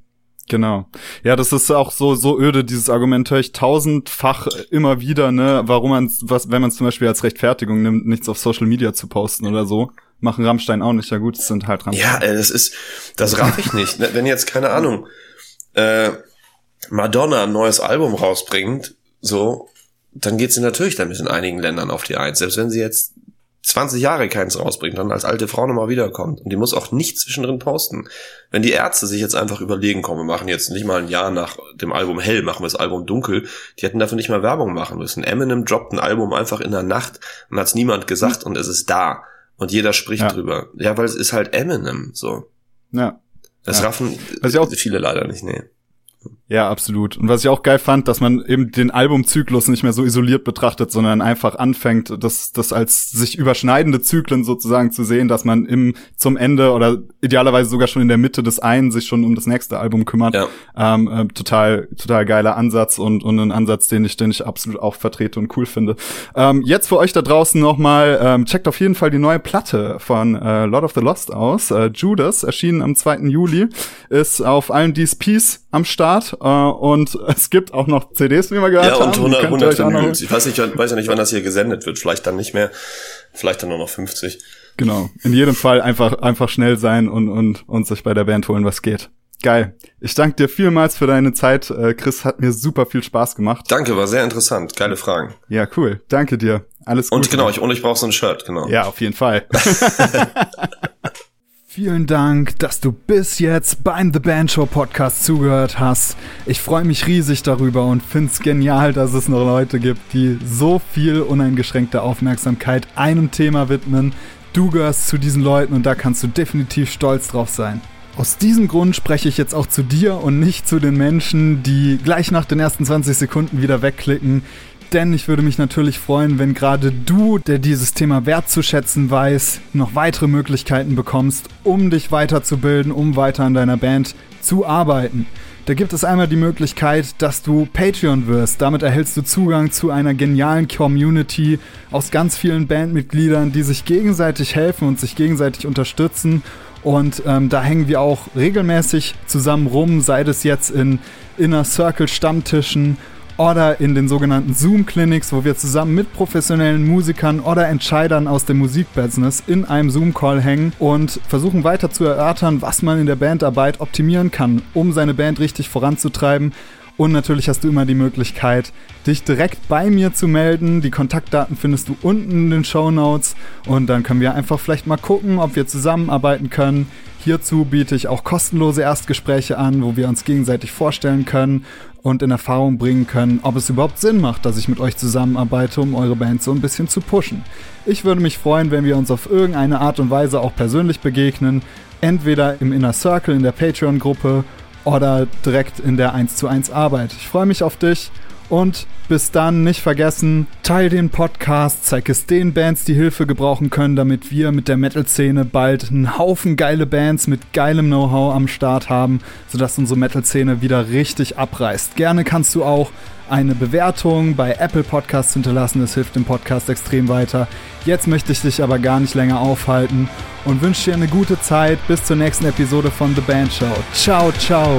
Genau. Ja, das ist auch so, so öde, dieses Argument höre ich tausendfach immer wieder, ne, warum man was, wenn man zum Beispiel als Rechtfertigung nimmt, nichts auf Social Media zu posten oder so machen Rammstein auch nicht. Ja gut, es sind halt Rammstein. Ja, äh, das ist, das raff ich nicht. Wenn jetzt, keine Ahnung, äh, Madonna ein neues Album rausbringt, so, dann geht sie natürlich damit in einigen Ländern auf die Eins. Selbst wenn sie jetzt 20 Jahre keins rausbringt, dann als alte Frau nochmal wiederkommt. Und die muss auch nicht zwischendrin posten. Wenn die Ärzte sich jetzt einfach überlegen, komm, wir machen jetzt nicht mal ein Jahr nach dem Album Hell, machen wir das Album Dunkel, die hätten dafür nicht mal Werbung machen müssen. Eminem droppt ein Album einfach in der Nacht und hat's niemand gesagt und es ist da. Und jeder spricht ja. drüber. Ja, weil es ist halt Eminem, so. Ja. Das ja. raffen also auch viele leider nicht, nee. Ja, absolut. Und was ich auch geil fand, dass man eben den Albumzyklus nicht mehr so isoliert betrachtet, sondern einfach anfängt, das, das als sich überschneidende Zyklen sozusagen zu sehen, dass man im zum Ende oder idealerweise sogar schon in der Mitte des einen sich schon um das nächste Album kümmert. Ja. Ähm, äh, total, total geiler Ansatz und, und ein Ansatz, den ich, den ich absolut auch vertrete und cool finde. Ähm, jetzt für euch da draußen nochmal, ähm, checkt auf jeden Fall die neue Platte von äh, Lord of the Lost aus. Äh, Judas, erschienen am 2. Juli, ist auf allen DSPs am Start äh, und es gibt auch noch CDs, wie wir gehört haben. Ja, und 100, 100 Vinyls. Ich weiß nicht, weiß ja nicht, wann das hier gesendet wird. Vielleicht dann nicht mehr, vielleicht dann nur noch 50. Genau. In jedem Fall einfach, einfach schnell sein und, und, und sich bei der Band holen, was geht. Geil. Ich danke dir vielmals für deine Zeit. Äh, Chris hat mir super viel Spaß gemacht. Danke, war sehr interessant. Geile Fragen. Ja, cool. Danke dir. Alles Gute. Und genau, ich, und ich brauche so ein Shirt, genau. Ja, auf jeden Fall. Vielen Dank, dass du bis jetzt beim The Band Show Podcast zugehört hast. Ich freue mich riesig darüber und finde es genial, dass es noch Leute gibt, die so viel uneingeschränkte Aufmerksamkeit einem Thema widmen. Du gehörst zu diesen Leuten und da kannst du definitiv stolz drauf sein. Aus diesem Grund spreche ich jetzt auch zu dir und nicht zu den Menschen, die gleich nach den ersten 20 Sekunden wieder wegklicken denn ich würde mich natürlich freuen, wenn gerade du, der dieses Thema wertzuschätzen weiß, noch weitere Möglichkeiten bekommst, um dich weiterzubilden, um weiter an deiner Band zu arbeiten. Da gibt es einmal die Möglichkeit, dass du Patreon wirst. Damit erhältst du Zugang zu einer genialen Community aus ganz vielen Bandmitgliedern, die sich gegenseitig helfen und sich gegenseitig unterstützen. Und ähm, da hängen wir auch regelmäßig zusammen rum, sei es jetzt in Inner Circle Stammtischen oder in den sogenannten Zoom-Clinics, wo wir zusammen mit professionellen Musikern oder Entscheidern aus dem Musikbusiness in einem Zoom-Call hängen und versuchen weiter zu erörtern, was man in der Bandarbeit optimieren kann, um seine Band richtig voranzutreiben. Und natürlich hast du immer die Möglichkeit, dich direkt bei mir zu melden. Die Kontaktdaten findest du unten in den Show Notes. Und dann können wir einfach vielleicht mal gucken, ob wir zusammenarbeiten können. Hierzu biete ich auch kostenlose Erstgespräche an, wo wir uns gegenseitig vorstellen können und in Erfahrung bringen können, ob es überhaupt Sinn macht, dass ich mit euch zusammenarbeite, um eure Band so ein bisschen zu pushen. Ich würde mich freuen, wenn wir uns auf irgendeine Art und Weise auch persönlich begegnen, entweder im Inner Circle in der Patreon-Gruppe oder direkt in der 1 zu 1 Arbeit. Ich freue mich auf dich und bis dann nicht vergessen, teil den Podcast, zeig es den Bands, die Hilfe gebrauchen können, damit wir mit der Metal-Szene bald einen Haufen geile Bands mit geilem Know-how am Start haben, sodass unsere Metal-Szene wieder richtig abreißt. Gerne kannst du auch eine Bewertung bei Apple Podcasts hinterlassen, das hilft dem Podcast extrem weiter. Jetzt möchte ich dich aber gar nicht länger aufhalten und wünsche dir eine gute Zeit bis zur nächsten Episode von The Band Show. Ciao, ciao.